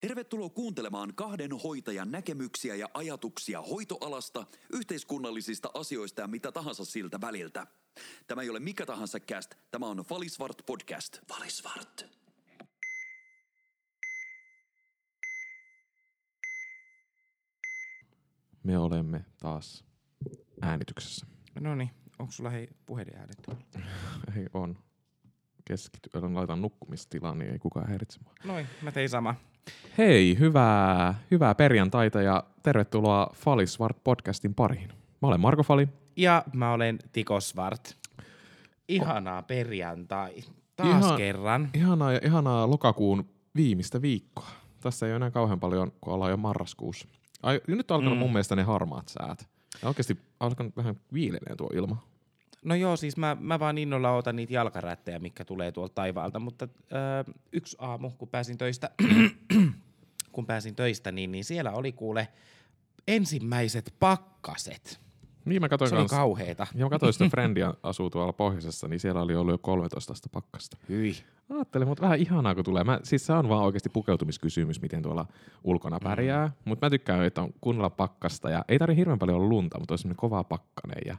Tervetuloa kuuntelemaan kahden hoitajan näkemyksiä ja ajatuksia hoitoalasta, yhteiskunnallisista asioista ja mitä tahansa siltä väliltä. Tämä ei ole mikä tahansa cast, tämä on Valisvart podcast. Valisvart. Me olemme taas äänityksessä. No niin, onko sulla hei puhelinäänet tuolla? Ei on. Keskity. Älä laitan nukkumistilaan, niin ei kukaan häiritse mua. Noin, mä tein sama. Hei, hyvää, hyvää perjantaita ja tervetuloa Fali Svart podcastin pariin. Mä olen Marko Fali. Ja mä olen Tiko Svart. Ihanaa perjantai. Taas Ihan- kerran. Ihanaa, ihanaa lokakuun viimeistä viikkoa. Tässä ei ole enää kauhean paljon, kun ollaan jo marraskuussa. Ai, nyt on alkanut Mm. mun mielestä ne harmaat säät. Ja oikeasti alkanut vähän viileneen tuo ilma. No joo, siis mä, mä vaan innolla otan niitä jalkarättejä, mikä tulee tuolta taivaalta, mutta öö, yksi aamu, kun pääsin töistä, kun pääsin töistä, niin, niin siellä oli kuule ensimmäiset pakkaset. Niin mä katsoin Se oli kanssa. kauheeta. Ja mä katsoin sitä Friendia asuu tuolla pohjoisessa, niin siellä oli ollut jo 13 astetta pakkasta. Hyi. Ajattelin, mutta vähän ihanaa kun tulee. Mä, siis se on vaan oikeasti pukeutumiskysymys, miten tuolla ulkona pärjää. Mm. Mutta mä tykkään, että on kunnolla pakkasta ja ei tarvi hirveän paljon lunta, mutta on semmoinen kova pakkanen ja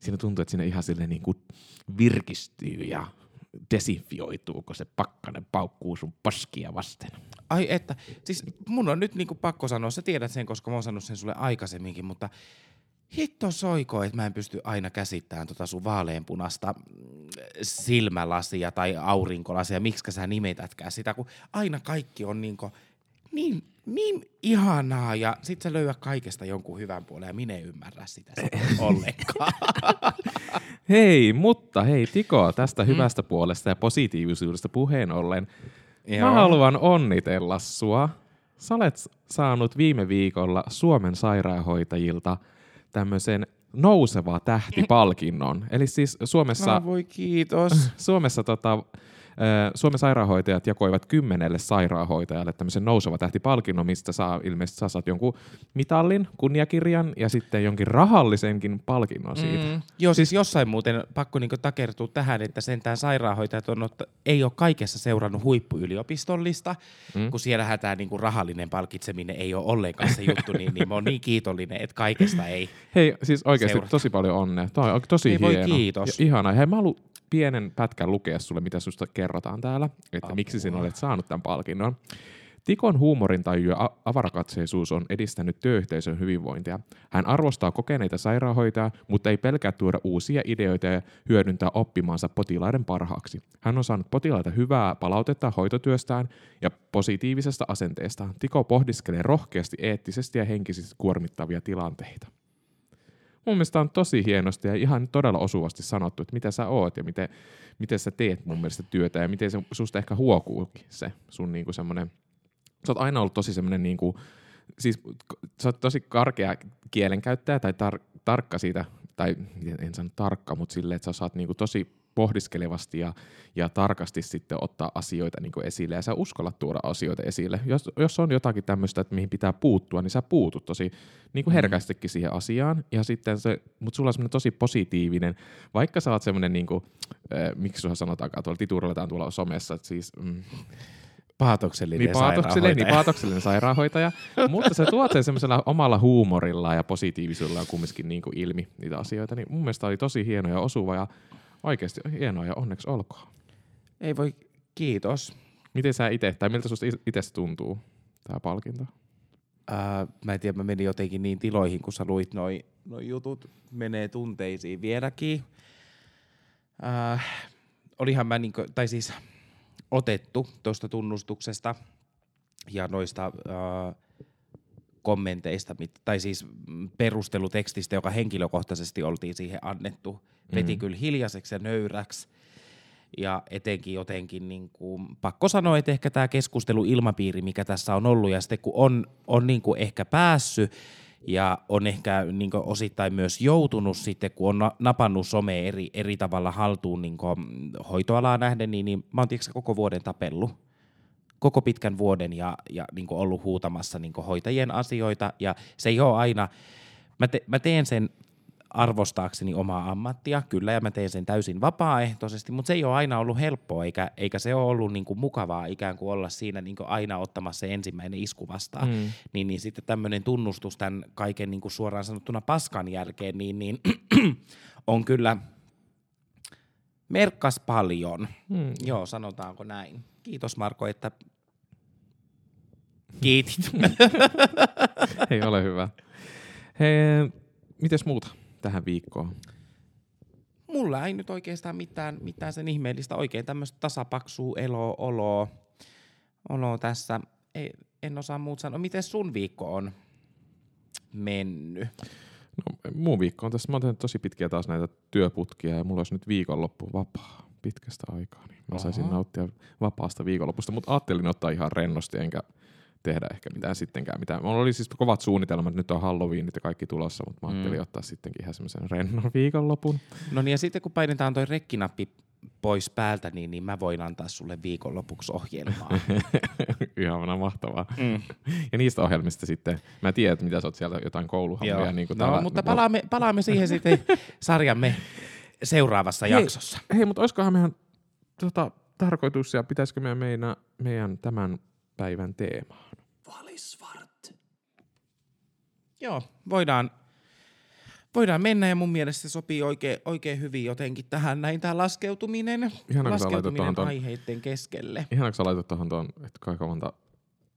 siinä tuntuu, että siinä ihan silleen niin kuin virkistyy ja desinfioituu, kun se pakkanen paukkuu sun poskia vasten. Ai että, siis mun on nyt niinku pakko sanoa, sä tiedät sen, koska mä oon sanonut sen sulle aikaisemminkin, mutta hitto soiko, että mä en pysty aina käsittämään tota sun vaaleanpunasta silmälasia tai aurinkolasia, miksi sä nimetätkään sitä, kun aina kaikki on niinku niin, niin ihanaa ja sit sä löydät kaikesta jonkun hyvän puolen ja minä en ymmärrä sitä ollenkaan. Hei, mutta hei Tiko, tästä mm. hyvästä puolesta ja positiivisuudesta puheen ollen. Mä haluan onnitella sua. Sä olet saanut viime viikolla Suomen sairaanhoitajilta tämmöisen nouseva tähti-palkinnon. Eli siis Suomessa, No voi kiitos. Suomessa tota, Suomen sairaanhoitajat jakoivat kymmenelle sairaanhoitajalle tämmöisen nouseva tähti-palkinnon, mistä saa ilmeisesti sä saat jonkun mitallin, kunniakirjan ja sitten jonkin rahallisenkin palkinnon siitä. Mm. Joo, siis jossain muuten pakko niinku takertua tähän, että sentään sairaanhoitajat on, otta, ei ole kaikessa seurannut huippuyliopistollista, Mm. mm. kun siellähän tämä niinku rahallinen palkitseminen ei ole ollenkaan se juttu, niin, niin mä oon niin kiitollinen, että kaikesta ei. Hei, siis oikeasti Seurata. tosi paljon onnea. Toi on tosi Ei voi hieno. kiitos. Ja ihana. Hei, mä haluan pienen pätkän lukea sulle, mitä susta kerrotaan täällä, että Apua. miksi sinä olet saanut tämän palkinnon. Tikon huumorintaju ja avarakatseisuus on edistänyt työyhteisön hyvinvointia. Hän arvostaa kokeneita sairaanhoitajia, mutta ei pelkää tuoda uusia ideoita ja hyödyntää oppimaansa potilaiden parhaaksi. Hän on saanut potilaita hyvää palautetta hoitotyöstään ja positiivisesta asenteestaan. Tiko pohdiskelee rohkeasti eettisesti ja henkisesti kuormittavia tilanteita. Mun mielestä on tosi hienosti ja ihan todella osuvasti sanottu, että mitä sä oot ja miten, miten sä teet mun mielestä työtä ja miten se susta ehkä huokuukin se sun niinku semmoinen, sä oot aina ollut tosi semmoinen niinku, siis sä oot tosi karkea kielenkäyttäjä tai tar- tarkka siitä, tai en sano tarkka, mutta silleen, että sä saat niinku tosi pohdiskelevasti ja, ja tarkasti sitten ottaa asioita niinku esille ja sä uskallat tuoda asioita esille. Jos, jos on jotakin tämmöistä, että mihin pitää puuttua, niin sä puutut tosi niinku herkästikin siihen asiaan. Ja sitten se, mutta sulla on semmoinen tosi positiivinen, vaikka sä oot semmoinen, niinku, äh, miksi sulla sanotaankaan, tuolla tituroitaan tuolla somessa, että siis mm, Paatoksellinen niin paatoksellinen, niin sairaanhoitaja. paatoksellinen sairaanhoitaja, mutta se tuot sen semmoisella omalla huumorilla ja positiivisuudella kumminkin niin kuin ilmi niitä asioita, niin mun mielestä oli tosi hieno ja osuva ja oikeasti hienoa ja onneksi olkoon. Ei voi, kiitos. Miten sä itse, tai miltä susta itse tuntuu tämä palkinto? Ää, mä en tiedä, mä menin jotenkin niin tiloihin, kun sä luit noi, noi jutut, menee tunteisiin vieläkin. Ää, olihan mä niinku, tai siis otettu tuosta tunnustuksesta ja noista ää, kommenteista, mit, tai siis perustelutekstistä, joka henkilökohtaisesti oltiin siihen annettu. Veti Mhm. kyllä hiljaiseksi ja nöyräksi. Ja etenkin jotenkin, niin kuin, pakko sanoa, että ehkä tämä keskusteluilmapiiri, mikä tässä on ollut, ja sitten kun on, on niin kuin ehkä päässyt ja on ehkä niin kuin osittain myös joutunut sitten, kun on na- napannut some eri, eri tavalla haltuun niin kuin hoitoalaa nähden, niin, niin mä oon tiiäksä, koko vuoden tapellut koko pitkän vuoden ja, ja niin kuin ollut huutamassa niin kuin hoitajien asioita. Ja se ei ole aina, mä, te, mä teen sen arvostaakseni omaa ammattia, kyllä, ja mä teen sen täysin vapaaehtoisesti, mutta se ei ole aina ollut helppoa, eikä, eikä se ole ollut niin kuin mukavaa ikään kuin olla siinä niin kuin aina ottamassa se ensimmäinen isku vastaan. Mm. Niin, niin sitten tämmöinen tunnustus tämän kaiken niin kuin suoraan sanottuna paskan jälkeen, niin, niin on kyllä merkkas paljon. Mm. Joo, sanotaanko näin. Kiitos Marko, että kiitit. Ei ole hyvä. Hei, mites muuta tähän viikkoon? Mulla ei nyt oikeastaan mitään, mitään sen ihmeellistä, oikein tämmöistä tasapaksua eloa, oloa, oloa tässä. Ei, en osaa muut sanoa. Miten sun viikko on mennyt? No, mun viikko on tässä, mä oon tosi pitkiä taas näitä työputkia ja mulla olisi nyt viikonloppu vapaa pitkästä aikaa, niin mä Oho. saisin nauttia vapaasta viikonlopusta, mutta ajattelin ottaa ihan rennosti enkä tehdä ehkä mitään sittenkään. Mitään. Mulla oli siis kovat suunnitelmat, nyt on Halloweenit ja kaikki tulossa, mutta mä ajattelin mm. ottaa sittenkin ihan semmoisen rennon viikonlopun. No niin ja sitten kun painetaan toi rekkinappi pois päältä, niin, niin mä voin antaa sulle viikonlopuksi ohjelmaa. Ihan mahtavaa. Mm. Ja niistä ohjelmista sitten, mä tiedän, että mitä sä oot sieltä jotain kouluhommia. Niin no, täällä, mutta palaamme, palaamme siihen sitten sarjamme seuraavassa hei, jaksossa. Hei, mutta olisikohan meidän tota, tarkoitus ja pitäisikö meidän, meidän, meidän tämän päivän teemaan? Valisvart. Joo, voidaan, voidaan mennä ja mun mielestä se sopii oikein, oikein hyvin jotenkin tähän näin tämä laskeutuminen, Ihana, laskeutuminen aiheiden keskelle. Ihanaa, kun sä laitat tuohon tuon, että kuinka monta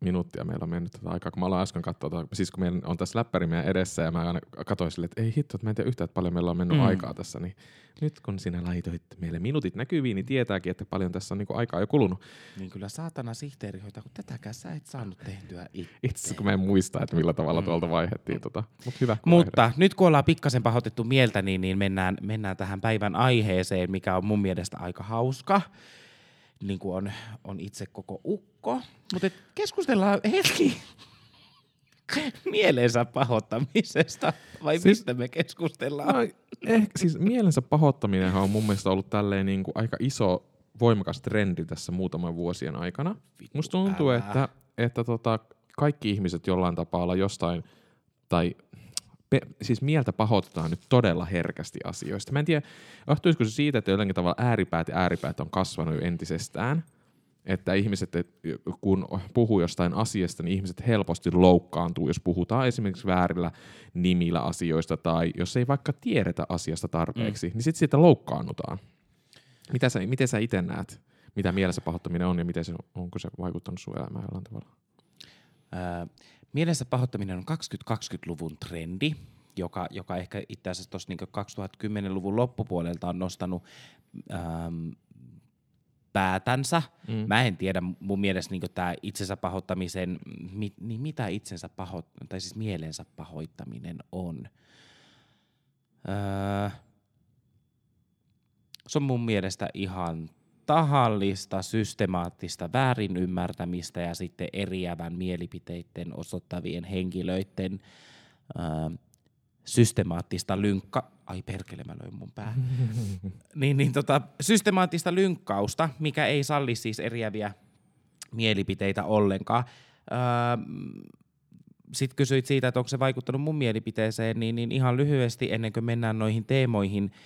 minuuttia meillä on mennyt tätä aikaa, kun mä aloin äsken katsoa, siis kun meillä on tässä läppäri meidän edessä ja mä aina katsoin sille, että ei hitto, että mä en tiedä yhtään, että paljon meillä on mennyt mm. aikaa tässä, niin nyt kun sinä laitoit meille minuutit näkyviin, niin tietääkin, että paljon tässä on niin aikaa jo kulunut. Niin kyllä saatana sihteeri hoitaa, kun tätäkään sä et saanut tehtyä itse. Itse kun mä en muista, että millä tavalla mm. tuolta vaihettiin. Tota. Mut hyvä, Mutta vaihdet. nyt kun ollaan pikkasen pahoitettu mieltä, niin, niin mennään, mennään tähän päivän aiheeseen, mikä on mun mielestä aika hauska niin kuin on, on itse koko ukko. Mutta keskustellaan hetki mielensä pahoittamisesta, vai siis, mistä me keskustellaan? No, ehkä, siis mielensä pahoittaminen on mun mielestä ollut tälleen niin kuin aika iso, voimakas trendi tässä muutaman vuosien aikana. Vittu Musta tuntuu, älä. että, että tota, kaikki ihmiset jollain tapaa jostain, tai pe- siis mieltä pahoitetaan nyt todella herkästi asioista. Mä en tiedä, johtuisiko se siitä, että jotenkin tavalla ääripäät ja ääripäät on kasvanut jo entisestään, että ihmiset, kun puhuu jostain asiasta, niin ihmiset helposti loukkaantuu, jos puhutaan esimerkiksi väärillä nimillä asioista tai jos ei vaikka tiedetä asiasta tarpeeksi, mm. niin sitten siitä loukkaannutaan. Mitä sä, miten sä itse näet, mitä mielessä pahoittaminen on ja miten se, onko se vaikuttanut sun elämään jollain tavalla? Ää, Mielensä pahoittaminen on 2020-luvun trendi, joka, joka ehkä itse asiassa tuossa niin 2010-luvun loppupuolelta on nostanut ähm, päätänsä. Mm. Mä en tiedä, mun mielestä niin tämä itsensä pahoittamisen, mi, niin mitä itsensä paho, tai siis mielensä pahoittaminen on. Öö, se on mun mielestä ihan tahallista, systemaattista väärinymmärtämistä ja sitten eriävän mielipiteiden osoittavien henkilöiden ää, systemaattista lynkka... Ai perkele, mä löin mun pää. niin, niin tota, systemaattista lynkkausta, mikä ei salli siis eriäviä mielipiteitä ollenkaan. Sitten kysyit siitä, että onko se vaikuttanut mun mielipiteeseen, niin, niin ihan lyhyesti ennen kuin mennään noihin teemoihin –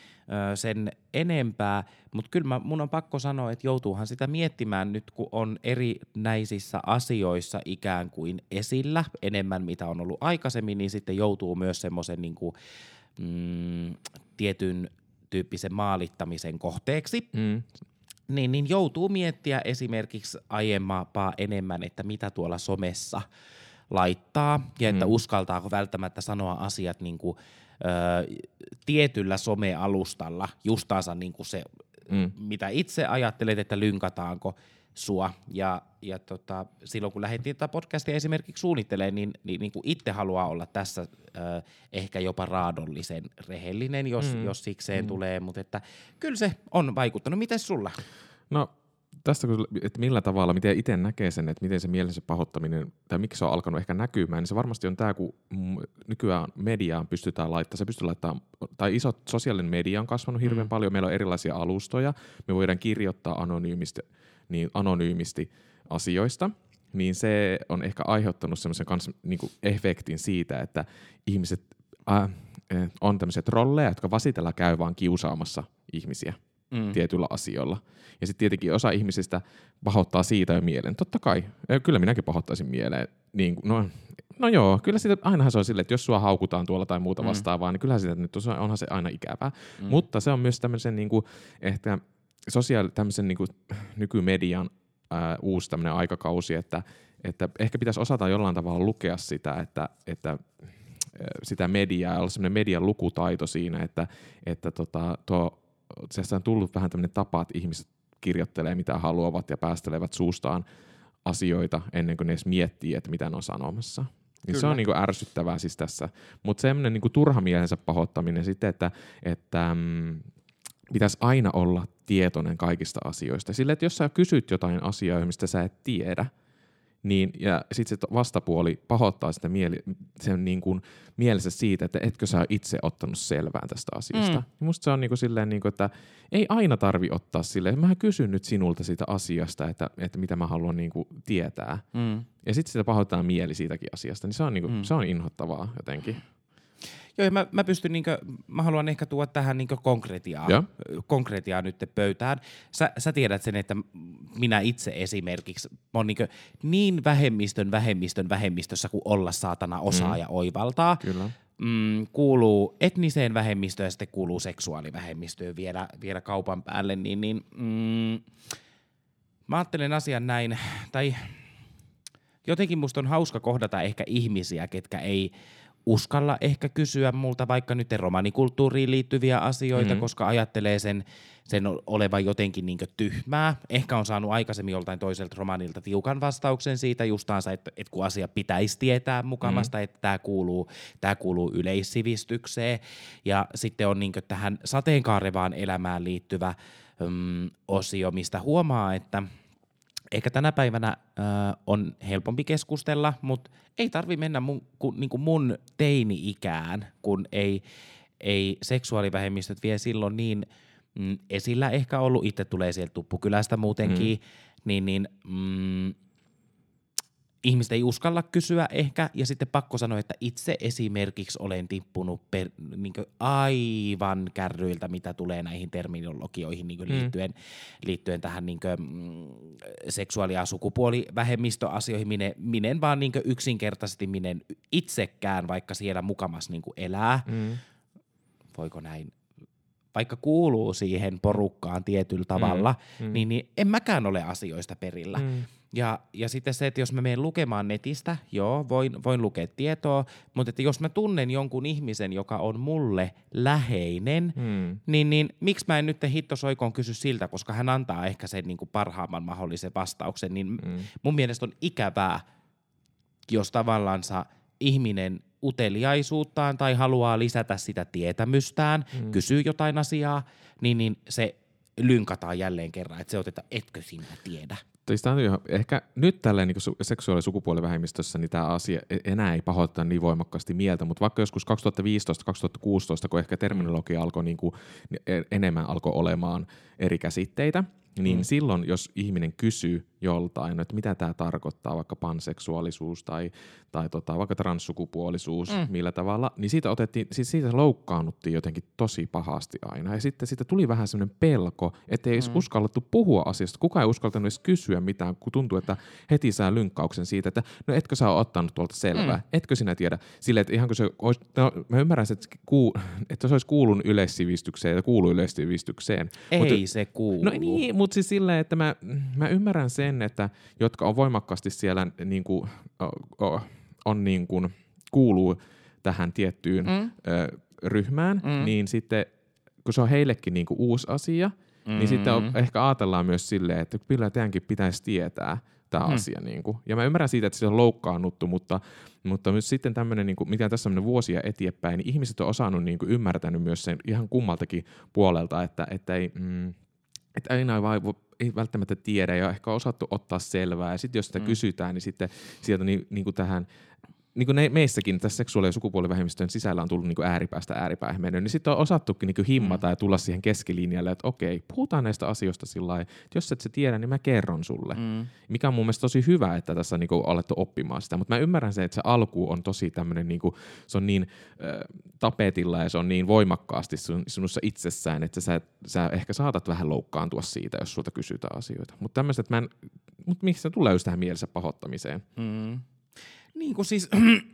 sen enempää, mutta kyllä mä, mun on pakko sanoa, että joutuuhan sitä miettimään nyt, kun on erinäisissä asioissa ikään kuin esillä enemmän, mitä on ollut aikaisemmin, niin sitten joutuu myös semmoisen niin mm, tietyn tyyppisen maalittamisen kohteeksi. Mm. Niin, niin joutuu miettiä esimerkiksi aiempaa enemmän, että mitä tuolla somessa laittaa ja että mm. uskaltaako välttämättä sanoa asiat niin kuin – ö, tietyllä somealustalla justaansa niin kuin se, mm. mitä itse ajattelet, että lynkataanko sua. Ja, ja tota, silloin kun lähdettiin tätä podcastia esimerkiksi suunnittelemaan, niin, niin, niin kuin itse haluaa olla tässä ö, ehkä jopa raadollisen rehellinen, jos, mm. jos sikseen mm. tulee, mutta että kyllä se on vaikuttanut. Miten sulla? No tästä, että millä tavalla, miten itse näkee sen, että miten se mielensä pahoittaminen, tai miksi se on alkanut ehkä näkymään, niin se varmasti on tämä, kun nykyään mediaan pystytään laittamaan, se pystyy laittamaan, tai iso sosiaalinen media on kasvanut hirveän mm. paljon, meillä on erilaisia alustoja, me voidaan kirjoittaa anonyymisti, niin anonyymisti asioista, niin se on ehkä aiheuttanut semmoisen kanssa niin efektin siitä, että ihmiset, äh, eh, on tämmöisiä trolleja, jotka vasitella käy vaan kiusaamassa ihmisiä Mm. tietyillä asioilla. Ja sitten tietenkin osa ihmisistä pahoittaa siitä jo mielen. Totta kai, kyllä minäkin pahoittaisin mieleen. Niin, no, no joo, kyllä sitä, ainahan se on silleen, että jos sua haukutaan tuolla tai muuta Mm. vastaavaa, niin kyllähän sitä nyt on- onhan se aina ikävää. Mm. Mutta se on myös tämmöisen niin kuin, ehkä sosiaali, tämmöisen niin kuin, nykymedian ää, uusi tämmöinen aikakausi, että, että ehkä pitäisi osata jollain tavalla lukea sitä, että, että sitä mediaa, olla semmoinen median lukutaito siinä, että, että tota, tuo, on tullut vähän tämmöinen tapa, että ihmiset kirjoittelee mitä haluavat ja päästelevät suustaan asioita ennen kuin ne edes miettii, että mitä ne on sanomassa. Niin se on niinku ärsyttävää siis tässä. Mutta semmoinen niinku turha mielensä pahoittaminen sitten, että, että mm, pitäisi aina olla tietoinen kaikista asioista. Sille, että jos sä kysyt jotain asiaa, mistä sä et tiedä, niin, ja sitten se vastapuoli pahoittaa sitä mieli, sen niin kuin mielessä siitä, että etkö sä itse ottanut selvää tästä asiasta. Mm. Musta se on niin kuin silleen, niin kuin, että ei aina tarvi ottaa silleen, mä kysyn nyt sinulta siitä asiasta, että, että mitä mä haluan niin kuin tietää. Mm. Ja sitten sitä pahoittaa mieli siitäkin asiasta, niin se on, niin kuin, mm. se on inhottavaa jotenkin. Joo, ja mä, mä pystyn niinkö, mä haluan ehkä tuoda tähän niinkö konkretiaa, Joo. konkretiaa nyt pöytään. Sä, sä tiedät sen, että minä itse esimerkiksi on niinkö niin vähemmistön vähemmistön vähemmistössä kuin olla saatana osaa Mm. ja oivaltaa. Kyllä. Mm, kuuluu etniseen vähemmistöön ja sitten kuuluu seksuaalivähemmistöön vielä, vielä kaupan päälle, niin, niin mm, mä ajattelen asian näin, tai jotenkin musta on hauska kohdata ehkä ihmisiä, ketkä ei uskalla ehkä kysyä multa vaikka nyt romanikulttuuriin liittyviä asioita, Mhm. koska ajattelee sen, sen olevan jotenkin niin tyhmää. Ehkä on saanut aikaisemmin joltain toiselta romanilta tiukan vastauksen siitä justaansa, että, että kun asia pitäisi tietää mukamasta, mm. että tämä kuuluu, tää kuuluu yleissivistykseen. Ja sitten on niin tähän sateenkaarevaan elämään liittyvä mm, osio, mistä huomaa, että – ehkä tänä päivänä äh, on helpompi keskustella, mutta ei tarvi mennä mun, ku, niinku mun teini-ikään, kun ei, ei seksuaalivähemmistöt vie silloin niin mm, esillä ehkä ollut. Itse tulee sieltä Tuppukylästä muutenkin, mm. niin, niin mm, ihmiset ei uskalla kysyä ehkä, ja sitten pakko sanoa, että itse esimerkiksi olen tippunut per, niin aivan kärryiltä, mitä tulee näihin terminologioihin niin Mm. liittyen, liittyen tähän niin kuin, mm, seksuaali- ja sukupuolivähemmistöasioihin. Minä, minä en vaan niin yksinkertaisesti minä en itsekään, vaikka siellä mukamas niin elää, Mm. voiko näin, vaikka kuuluu siihen porukkaan tietyllä tavalla, Mm. niin, niin en mäkään ole asioista perillä. Mm. Ja, ja sitten se, että jos mä menen lukemaan netistä, joo, voin, voin lukea tietoa, mutta että jos mä tunnen jonkun ihmisen, joka on mulle läheinen, Mm. niin, niin miksi mä en nyt hitto soikoon kysy siltä, koska hän antaa ehkä sen niin kuin parhaamman mahdollisen vastauksen, niin Mm. mun mielestä on ikävää, jos tavallaansa ihminen uteliaisuuttaan tai haluaa lisätä sitä tietämystään, mm. kysyy jotain asiaa, niin, niin se lynkataan jälleen kerran, että se otetaan, etkö sinä tiedä. Tai sitä on jo, ehkä nyt tälleen niin seksuaali- ja sukupuolivähemmistössä niin tämä asia e- enää ei pahoita niin voimakkaasti mieltä, mutta vaikka joskus 2015-2016, kun ehkä terminologia alkoi niin kuin, enemmän alkoi olemaan eri käsitteitä, niin Mm. silloin, jos ihminen kysyy joltain, että mitä tämä tarkoittaa, vaikka panseksuaalisuus tai, tai tota, vaikka transsukupuolisuus, Mm. millä tavalla, niin siitä, otettiin, siis siitä loukkaannuttiin jotenkin tosi pahasti aina. Ja sitten siitä tuli vähän semmoinen pelko, että ei edes Mm. uskallettu puhua asiasta. Kukaan ei uskaltanut edes kysyä mitään, kun tuntuu, että heti saa lynkkauksen siitä, että no etkö sä ole ottanut tuolta selvää, Mm. etkö sinä tiedä. Silleen, että ihan kun se olisi, no, mä ymmärrän, että, kuu, että se olisi kuulunut yleissivistykseen ja kuuluu yleissivistykseen. Ei Mutta- se kuulu. No niin, mutta siis silleen, että mä, mä ymmärrän sen, että jotka on voimakkaasti siellä niin kuin, on niin kuin, kuuluu tähän tiettyyn Mm. mm. ö, ryhmään, Mm. mm. niin sitten kun se on heillekin niin kuin uusi asia, mm. niin sitten on, ehkä ajatellaan myös silleen, että kyllä teidänkin pitäisi tietää tämä Mm. mm. asia. Niin kuin. Ja mä ymmärrän siitä, että se on loukkaannuttu, mutta, mutta myös sitten tämmöinen, niin kuin, mikä tässä on vuosia eteenpäin, niin ihmiset on osannut niin kuin, ymmärtänyt myös sen ihan kummaltakin puolelta, että, että ei... Mm, että aina vai, ei välttämättä tiedä ja ehkä osattu ottaa selvää. Ja sitten jos sitä mm. kysytään, niin sitten sieltä niin, niin kuin tähän niin kuin meissäkin tässä seksuaali- ja sukupuolivähemmistöjen sisällä on tullut niin kuin ääripäästä ääripäähän mennyt, niin sitten on osattukin niin kuin himmata mm. ja tulla siihen keskilinjalle, että okei, puhutaan näistä asioista sillä lailla, että jos et sä tiedä, niin mä kerron sulle. Mm. Mikä on mun mielestä tosi hyvä, että tässä on niin kuin alettu oppimaan sitä, mutta mä ymmärrän sen, että se alku on tosi tämmöinen, niin kuin, se on niin äh, tapetilla ja se on niin voimakkaasti sun, sinussa itsessään, että sä, sä ehkä saatat vähän loukkaantua siitä, jos sulta kysytään asioita. Mutta tämmöiset, mä en, mutta miksi se tulee just tähän mielessä pahoittamiseen? Mm. Niin kuin siis,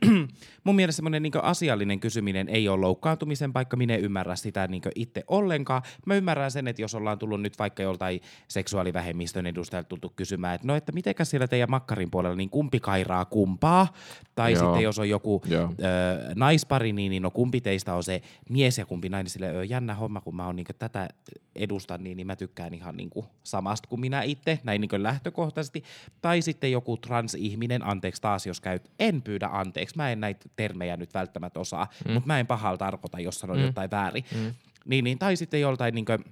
mun mielestä semmoinen niin asiallinen kysyminen ei ole loukkaantumisen paikka, minä en ymmärrä sitä niin itse ollenkaan. Mä ymmärrän sen, että jos ollaan tullut nyt vaikka joltain seksuaalivähemmistön edustajalta tultu kysymään, että no, että mitenkä siellä teidän makkarin puolella, niin kumpi kairaa kumpaa? Tai Joo. sitten jos on joku ö, naispari, niin, niin no kumpi teistä on se mies ja kumpi nainen, sille jännä homma, kun mä oon niin tätä edustan, niin, niin mä tykkään ihan niin kuin samasta kuin minä itse, näin niin lähtökohtaisesti. Tai sitten joku transihminen, anteeksi taas jos käyt en pyydä anteeksi. Mä en näitä termejä nyt välttämättä osaa, mm. mutta mä en pahalla tarkoita, jos sanon mm. jotain väärin. Mm. Niin, niin, tai sitten joltain niin kuin,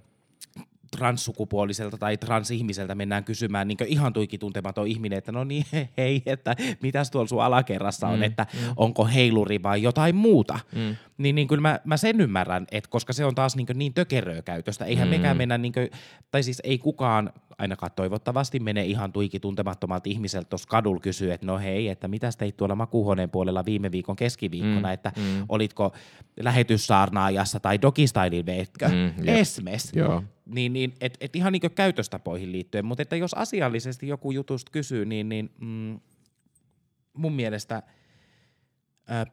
transsukupuoliselta tai transihmiseltä mennään kysymään niin ihan tuiki tuntematon ihminen, että no niin, hei, että mitäs tuolla sun alakerrassa on, mm, että mm. onko heiluri vai jotain muuta. Mm. Niin, niin kyllä mä, mä sen ymmärrän, että koska se on taas niin, niin tökeröä käytöstä. Eihän mm. mekään mennä, niin kuin, tai siis ei kukaan ainakaan toivottavasti mene ihan tuiki tuntemattomalta ihmiseltä tuossa kadulla kysyä, että no hei, että mitäs teit tuolla makuuhuoneen puolella viime viikon keskiviikkona, mm. että mm. olitko lähetyssaarnaajassa tai dogistailin veitkö? Mm, Esmes. Joo niin, niin että et ihan niin käytöstapoihin liittyen, mutta että jos asiallisesti joku jutusta kysyy, niin, niin mm, mun mielestä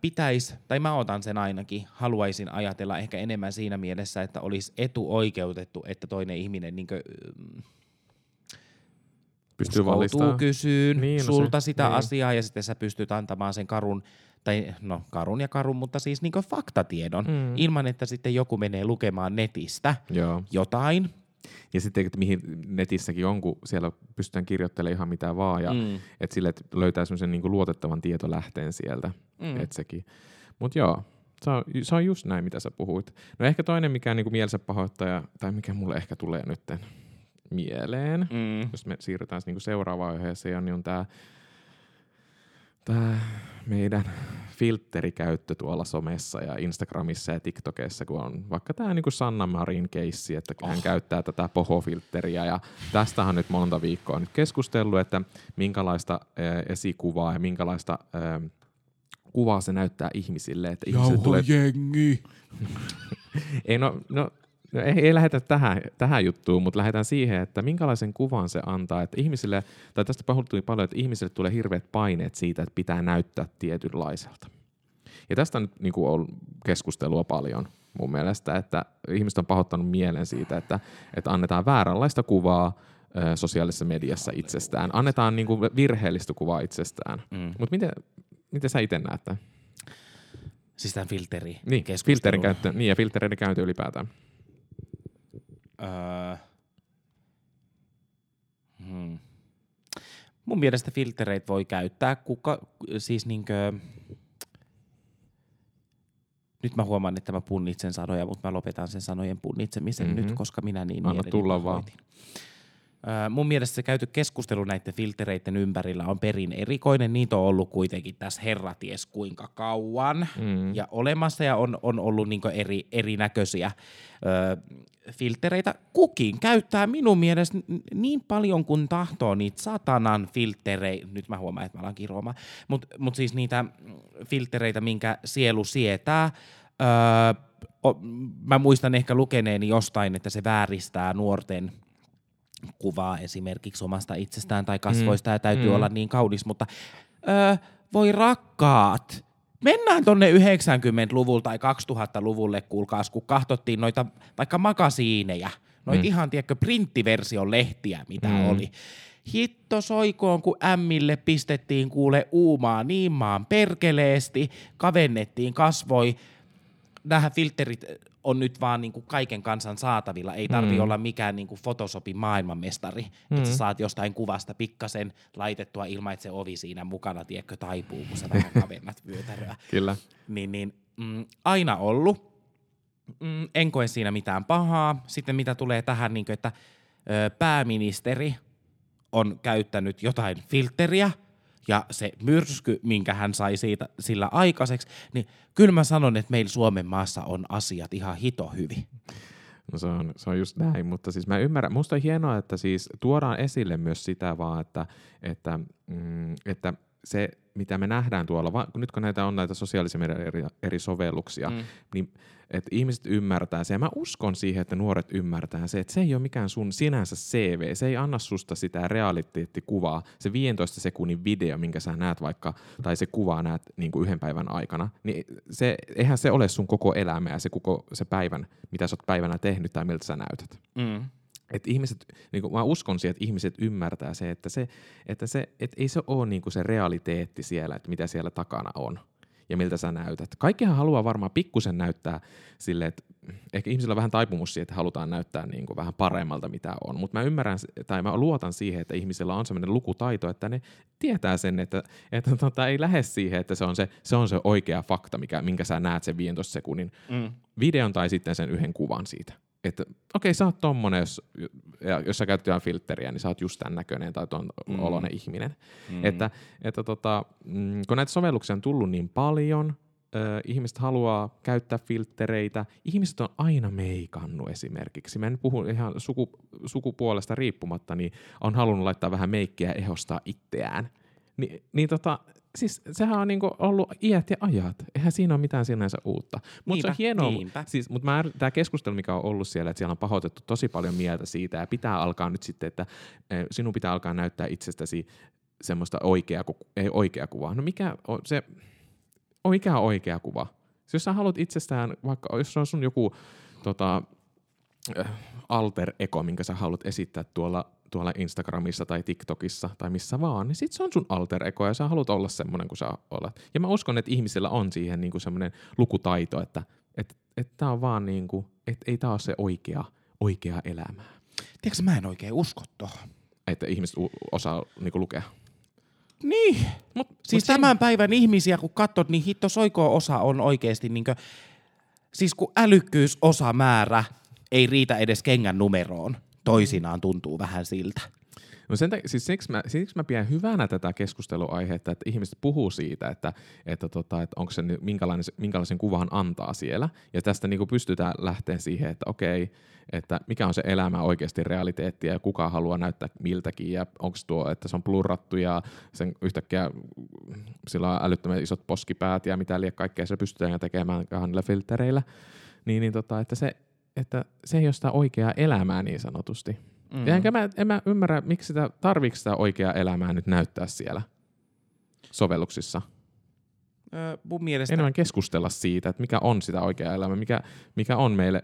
pitäisi, tai mä otan sen ainakin, haluaisin ajatella ehkä enemmän siinä mielessä, että olisi etuoikeutettu, että toinen ihminen niin kuin, mm, pystyy valistamaan. kysyyn niin, no sulta se, sitä niin. asiaa ja sitten sä pystyt antamaan sen karun, tai no karun ja karun, mutta siis niin faktatiedon, mm. ilman että sitten joku menee lukemaan netistä Joo. jotain. Ja sitten, että mihin netissäkin on, kun siellä pystytään kirjoittelemaan ihan mitä vaan, ja mm. että sille että löytää semmoisen niin luotettavan tietolähteen sieltä, mm. että sekin. Mutta joo, se on, se on just näin, mitä sä puhuit. No ehkä toinen, mikä niin mielensä pahoittaja, tai mikä mulle ehkä tulee nytten, mieleen, mm. jos me siirrytään niin seuraavaan aiheeseen, niin on tämä tää meidän filterikäyttö tuolla somessa ja Instagramissa ja TikTokissa, kun on vaikka tämä niin Sanna Marin keissi, että oh. hän käyttää tätä pohofilteriä ja tästähän nyt monta viikkoa nyt keskustellut, että minkälaista äh, esikuvaa ja minkälaista äh, kuvaa se näyttää ihmisille. Että ihmiset tulee... jengi! Ei, no, no No ei, ei lähdetä tähän, tähän juttuun, mutta lähdetään siihen, että minkälaisen kuvan se antaa. Että ihmisille, tai tästä pahoittui paljon, että ihmisille tulee hirveät paineet siitä, että pitää näyttää tietynlaiselta. Ja tästä on nyt niin kuin ollut keskustelua paljon mun mielestä, että ihmiset on pahoittanut mielen siitä, että, että annetaan vääränlaista kuvaa ö, sosiaalisessa mediassa itsestään. Annetaan niin kuin virheellistä kuvaa itsestään. Mm. Mutta miten, miten sä itse näet tämän? Siis tämän filteri Niin, filterin käyttö, niin ja filtereiden käyttö ylipäätään. Öö, hmm. Mun mielestä filtereitä voi käyttää, kuka, siis niinkö, nyt mä huomaan, että mä punnitsen sanoja, mutta mä lopetan sen sanojen punnitsemisen mm-hmm. nyt, koska minä niin Anna tulla vaan. Mun mielestä se käyty keskustelu näiden filtereiden ympärillä on perin erikoinen. Niitä on ollut kuitenkin tässä herraties kuinka kauan mm. ja olemassa ja on, on ollut niin eri, erinäköisiä filtereitä. Kukin käyttää minun mielestä niin paljon kuin tahtoo niitä satanan filtereitä, nyt mä huomaan, että mä alan kiroamaan, mutta mut siis niitä filtereitä, minkä sielu sietää. Öö, mä muistan ehkä lukeneeni jostain, että se vääristää nuorten kuvaa esimerkiksi omasta itsestään tai kasvoista mm. ja täytyy mm. olla niin kaunis, mutta öö, voi rakkaat, Mennään tonne 90-luvulle tai 2000-luvulle, kuulkaas, kun katsottiin noita vaikka makasiineja, noita mm. ihan, tiedätkö, printtiversion lehtiä, mitä mm. oli. Hitto soikoon, kun ämmille pistettiin kuule uumaa niin maan perkeleesti, kavennettiin kasvoi. Nämä filterit on nyt vaan niin kuin kaiken kansan saatavilla. Ei tarvi mm. olla mikään niin kuin Photoshopin maailmanmestari, mm. että sä saat jostain kuvasta pikkasen laitettua ilman, että se ovi siinä mukana, tiedätkö, taipuu, kun sä vähän kavennat vyötäröä. Kyllä. Niin, niin mm, aina ollut. Mm, en koe siinä mitään pahaa. Sitten mitä tulee tähän, niin kuin, että ö, pääministeri on käyttänyt jotain filteriä, ja se myrsky, minkä hän sai siitä, sillä aikaiseksi, niin kyllä mä sanon, että meillä Suomen maassa on asiat ihan hito hyvin. No se on, se on just näin, mutta siis mä ymmärrän, musta on hienoa, että siis tuodaan esille myös sitä vaan, että, että, mm, että se, mitä me nähdään tuolla, va, nyt kun näitä on näitä sosiaalisia eri, eri sovelluksia, mm. niin että ihmiset ymmärtää se. Ja mä uskon siihen, että nuoret ymmärtää se, että se ei ole mikään sun sinänsä CV. Se ei anna susta sitä realiteettikuvaa. Se 15 sekunnin video, minkä sä näet vaikka, tai se kuva näet niin kuin yhden päivän aikana, niin se, eihän se ole sun koko elämä ja se koko se päivän, mitä sä oot päivänä tehnyt tai miltä sä näytät. Mm. Et ihmiset, niin kuin mä uskon siihen, että ihmiset ymmärtää se, että, se, että se, et ei se ole niin kuin se realiteetti siellä, että mitä siellä takana on ja miltä sä näytät. Kaikkihan haluaa varmaan pikkusen näyttää sille, että ehkä ihmisillä on vähän taipumus siihen, että halutaan näyttää niin kuin vähän paremmalta mitä on, mutta mä ymmärrän tai mä luotan siihen, että ihmisillä on sellainen lukutaito, että ne tietää sen, että, että tota, ei lähde siihen, että se on se, se on se oikea fakta, mikä, minkä sä näet sen 15 sekunnin mm. videon tai sitten sen yhden kuvan siitä että okei, okay, sä oot tommonen, jos, ja jos sä käytät jotain filtteriä, niin sä oot just tämän näköinen tai tuon mm. oloinen ihminen. Mm. Että, että tota, mm, kun näitä sovelluksia on tullut niin paljon, ihmiset haluaa käyttää filttereitä, ihmiset on aina meikannut esimerkiksi. Mä en puhu ihan suku, sukupuolesta riippumatta, niin on halunnut laittaa vähän meikkiä ja ehostaa itseään. Ni, niin tota, siis sehän on niinku ollut iät ja ajat. Eihän siinä ole mitään sinänsä uutta. Mutta se on hienoa. Siis, mutta tämä keskustelu, mikä on ollut siellä, että siellä on pahoitettu tosi paljon mieltä siitä ja pitää alkaa nyt sitten, että eh, sinun pitää alkaa näyttää itsestäsi semmoista oikea, ei oikea kuvaa. No mikä on se, on oikea kuva? Siis jos sä haluat itsestään, vaikka jos on sun joku tota, eh, alter ego, minkä sä haluat esittää tuolla tuolla Instagramissa tai TikTokissa tai missä vaan, niin sit se on sun alter ego ja sä haluat olla semmoinen kuin sä olet. Ja mä uskon, että ihmisillä on siihen niinku semmoinen lukutaito, että et, et tää on vaan niinku, että ei tää ole se oikea, oikea elämää. Tiedätkö, mä en oikein usko tohon. Että ihmiset u- osaa niinku lukea. Niin, mut, siis mut tämän sen... päivän ihmisiä kun katsot, niin hitto soikoo osa on oikeasti niinkö, siis kun älykkyysosamäärä ei riitä edes kengän numeroon, toisinaan tuntuu vähän siltä. No sen takia, siis siksi, mä, siksi mä pidän hyvänä tätä keskusteluaihetta, että ihmiset puhuu siitä, että, että, tota, että onko se, minkälainen, minkälaisen kuvan antaa siellä. Ja tästä niin pystytään lähteä siihen, että okei, että mikä on se elämä oikeasti realiteettia ja kuka haluaa näyttää miltäkin ja onko tuo, että se on plurrattu ja sen yhtäkkiä sillä on älyttömän isot poskipäät ja mitä liian kaikkea se pystytään tekemään niillä filtereillä. Niin, niin tota, että se, että se ei ole sitä oikeaa elämää niin sanotusti. Mm. enkä mä, en mä ymmärrä, miksi sitä, tarviiko sitä oikeaa elämää nyt näyttää siellä sovelluksissa. Öö, mun mielestä... Enemmän keskustella siitä, että mikä on sitä oikeaa elämää, mikä, mikä on meille,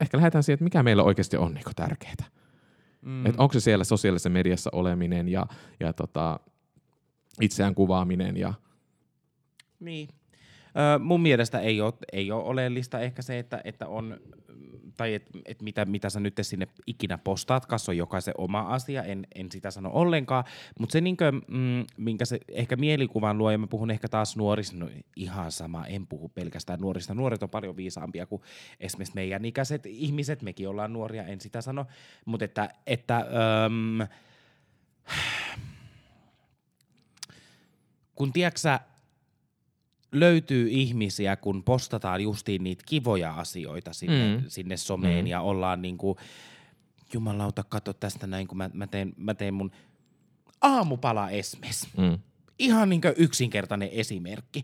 ehkä lähdetään siihen, että mikä meillä oikeasti on niin tärkeää. Mm. Että onko se siellä sosiaalisessa mediassa oleminen ja, ja tota, itseään kuvaaminen ja... Niin. Öö, mun mielestä ei ole, ei ole oleellista ehkä se, että, että on tai että et mitä, mitä sä nyt sinne ikinä postaat, on jokaisen oma asia, en, en sitä sano ollenkaan, mutta se niinkö, mm, minkä se ehkä mielikuvan luo, ja mä puhun ehkä taas nuorista, no ihan sama, en puhu pelkästään nuorista, nuoret on paljon viisaampia kuin esimerkiksi meidän ikäiset ihmiset, mekin ollaan nuoria, en sitä sano, mutta että, että öm, kun tiedätkö löytyy ihmisiä, kun postataan justiin niitä kivoja asioita sinne, mm. sinne someen mm. ja ollaan niinku, jumalauta, katso tästä näin, kun mä, mä, teen, mä teen mun aamupala esmes. Mm. Ihan niinkö yksinkertainen esimerkki.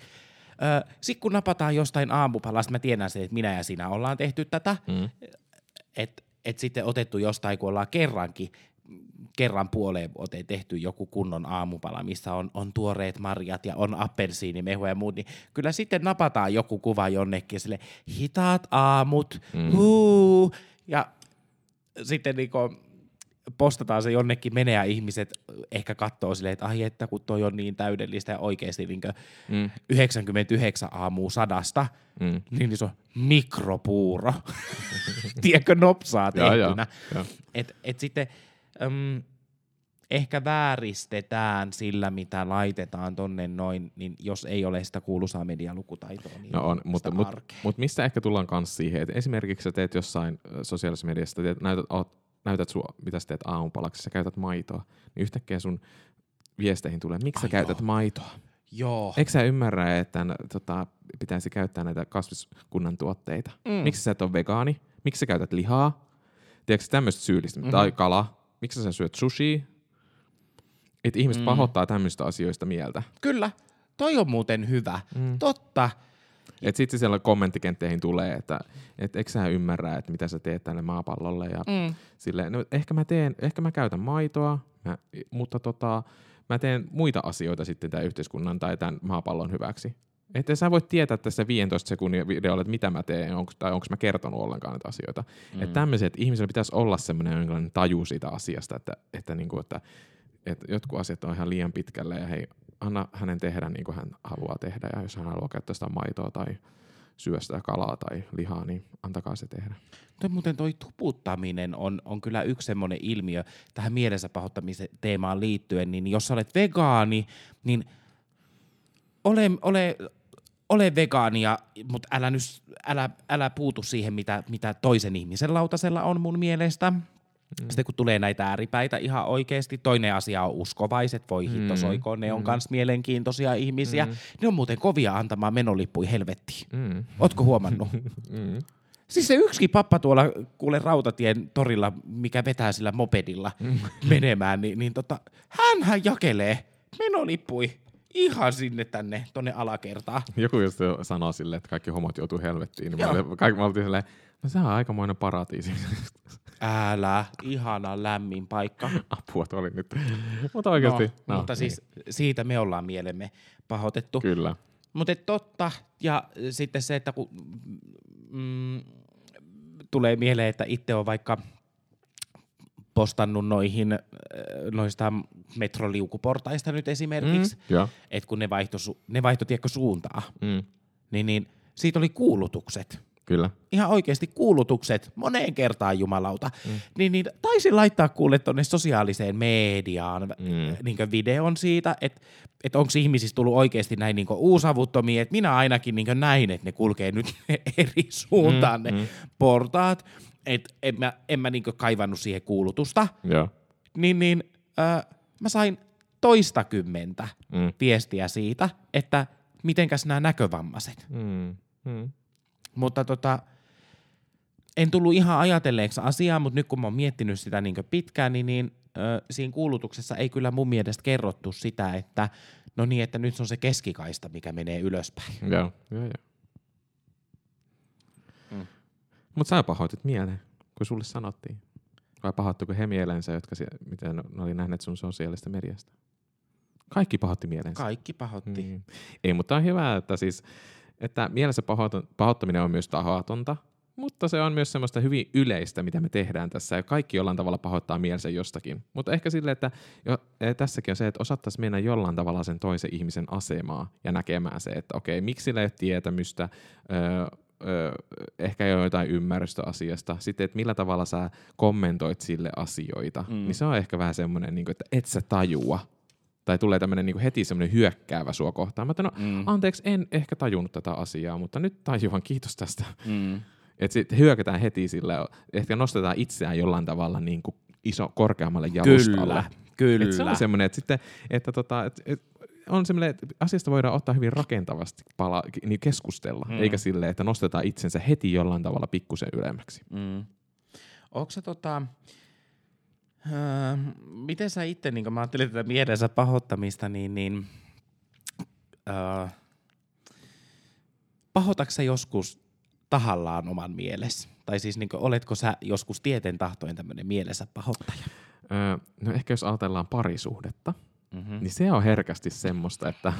Sitten kun napataan jostain aamupalasta, mä tiedän sen, että minä ja sinä ollaan tehty tätä, mm. että et sitten otettu jostain, kun ollaan kerrankin kerran puoleen vuoteen tehty joku kunnon aamupala, missä on, on tuoreet marjat ja on appelsiinimehua ja muut, niin kyllä sitten napataan joku kuva jonnekin sille hitaat aamut, mm. huu, ja sitten niinku postataan se jonnekin menee ja ihmiset ehkä katsoo silleen, että ai että kun toi on niin täydellistä ja oikeasti niin mm. 99 aamua sadasta, mm. niin se on mikropuuro. Tiedätkö, nopsaa tehtynä. Et, et sitten äm, ehkä vääristetään sillä, mitä laitetaan tonne noin, niin jos ei ole sitä kuuluisaa medialukutaitoa, niin no on, mutta, mutta, mutta mistä ehkä tullaan kanssa siihen, että esimerkiksi sä teet jossain sosiaalisessa mediassa, teet, näytät, oot, näytät sua, mitä sä teet aamupalaksi, sä käytät maitoa, niin yhtäkkiä sun viesteihin tulee, miksi sä Ai käytät joo. maitoa? Joo. Eikö sä ymmärrä, että tota, pitäisi käyttää näitä kasviskunnan tuotteita? Mm. Miksi sä et ole vegaani? Miksi sä käytät lihaa? Tiedätkö tämmöistä syyllistä? Mhm. Tai kala? Miksi sä syöt sushi? Että ihmiset Mm. pahoittaa tämmöistä asioista mieltä. Kyllä. Toi on muuten hyvä. Mm. Totta. Et sitten siellä kommenttikentteihin tulee, että et eikö sä ymmärrä, että mitä sä teet tälle maapallolle. Ja Mm. silleen, no ehkä mä teen, ehkä mä käytän maitoa, mä, mutta tota, mä teen muita asioita sitten tämän yhteiskunnan tai tämän maapallon hyväksi. Että sä voit tietää tässä 15 sekunnin videolla, että mitä mä teen, onko, tai onko mä kertonut ollenkaan näitä asioita. Mm. Että tämmöiset, ihmisillä pitäisi olla semmoinen jonkinlainen taju siitä asiasta, että, että, niinku, että, että jotkut asiat on ihan liian pitkälle ja hei, anna hänen tehdä niin kuin hän haluaa tehdä. Ja jos hän haluaa käyttää sitä maitoa tai syö sitä kalaa tai lihaa, niin antakaa se tehdä. Toi muuten toi tuputtaminen on, on kyllä yksi semmoinen ilmiö tähän mielensä pahoittamisen teemaan liittyen, niin jos sä olet vegaani, niin ole, ole, ole vegaania, mutta älä, nyt, älä, älä puutu siihen, mitä, mitä toisen ihmisen lautasella on mun mielestä. Mm. Sitten kun tulee näitä ääripäitä ihan oikeasti, toinen asia on uskovaiset, voi hitto Mm. soikoon, ne on kans mielenkiintoisia ihmisiä. Ne on muuten kovia antamaan menolippuja helvettiin. Mm. Ootko huomannut? Mm. Siis se yksikin pappa tuolla kuule rautatien torilla, mikä vetää sillä mopedilla menemään, niin, niin tota, hänhän jakelee menolippui ihan sinne tänne, tonne alakertaan. Joku just sanoo silleen, että kaikki homot joutuu helvettiin. Niin Joo. me, kaikki, me oltiin silleen, no se on aikamoinen paratiisi. Älä, ihana lämmin paikka. Apua oli nyt. Mutta oikeasti. no, mutta siis siitä me ollaan mielemme pahoitettu. Kyllä. Mutta totta, ja sitten se, että kun mm, tulee mieleen, että itse on vaikka postannut noihin äh, noista metroliukuportaista nyt esimerkiksi, mm. Joo. että kun ne vaihto, ne vaihto tiedätkö, suuntaa, Mm. niin, niin siitä oli kuulutukset. Kyllä. Ihan oikeasti kuulutukset moneen kertaan jumalauta. Mm. Niin, niin taisin laittaa kuulle tuonne sosiaaliseen mediaan Mm. niin videon siitä, että et onko ihmisistä tullut oikeasti näin niin uusavuttomia, että minä ainakin niin näin, että ne kulkee nyt eri suuntaan Mm, ne mm. portaat, että en mä, en mä niin kaivannut siihen kuulutusta, Joo. niin, niin äh, mä sain toistakymmentä Mm. viestiä siitä, että mitenkäs nämä näkövammaiset. Mm. Mm. Mutta tota, en tullut ihan ajatelleeksi asiaa, mutta nyt kun mä oon miettinyt sitä niin pitkään, niin, niin ö, siinä kuulutuksessa ei kyllä mun mielestä kerrottu sitä, että no niin, että nyt se on se keskikaista, mikä menee ylöspäin. Joo. Joo, joo. Mm. Mutta sä pahoitit mieleen, kun sulle sanottiin. Vai pahoittuiko he mielensä, jotka sie- miten ne oli nähneet sun sosiaalista mediasta? Kaikki pahoitti mielensä. Kaikki pahoitti. Mm. Ei, mutta on hyvä, että siis, että mielessä pahoittaminen on myös tahatonta, mutta se on myös semmoista hyvin yleistä, mitä me tehdään tässä, ja kaikki jollain tavalla pahoittaa mielensä jostakin. Mutta ehkä sille, että jo, eh, tässäkin on se, että osattaisiin mennä jollain tavalla sen toisen ihmisen asemaa ja näkemään se, että okei, miksi sillä ei ole tietämystä, öö, öö, ehkä ole jotain ymmärrystä asiasta, sitten, että millä tavalla sä kommentoit sille asioita, Mm. niin se on ehkä vähän semmoinen, niin kuin, että et sä tajua, tai tulee tämmöinen niin heti semmoinen hyökkäävä sua kohtaan. Mä että no, Mm. anteeksi, en ehkä tajunnut tätä asiaa, mutta nyt tajuan, kiitos tästä. Mm. Että sitten hyökätään heti sillä, ehkä nostetaan itseään jollain tavalla niin kuin iso, korkeammalle jalustalle. Kyllä, Et se kyllä. on semmoinen, että, sitten, että tota, et, et, on semmoinen, että asiasta voidaan ottaa hyvin rakentavasti pala, niin keskustella, Mm. eikä silleen, että nostetaan itsensä heti jollain tavalla pikkusen ylemmäksi. Mm. Onko se tota, öö, miten sä itse, niin kun mä ajattelin tätä mielensä pahoittamista, niin, niin öö, pahoitatko sä joskus tahallaan oman mielessä? Tai siis niin oletko sä joskus tieten tahtoen tämmöinen mielensä pahoittaja? Öö, no ehkä jos ajatellaan parisuhdetta, Mm-hmm. niin se on herkästi semmoista, että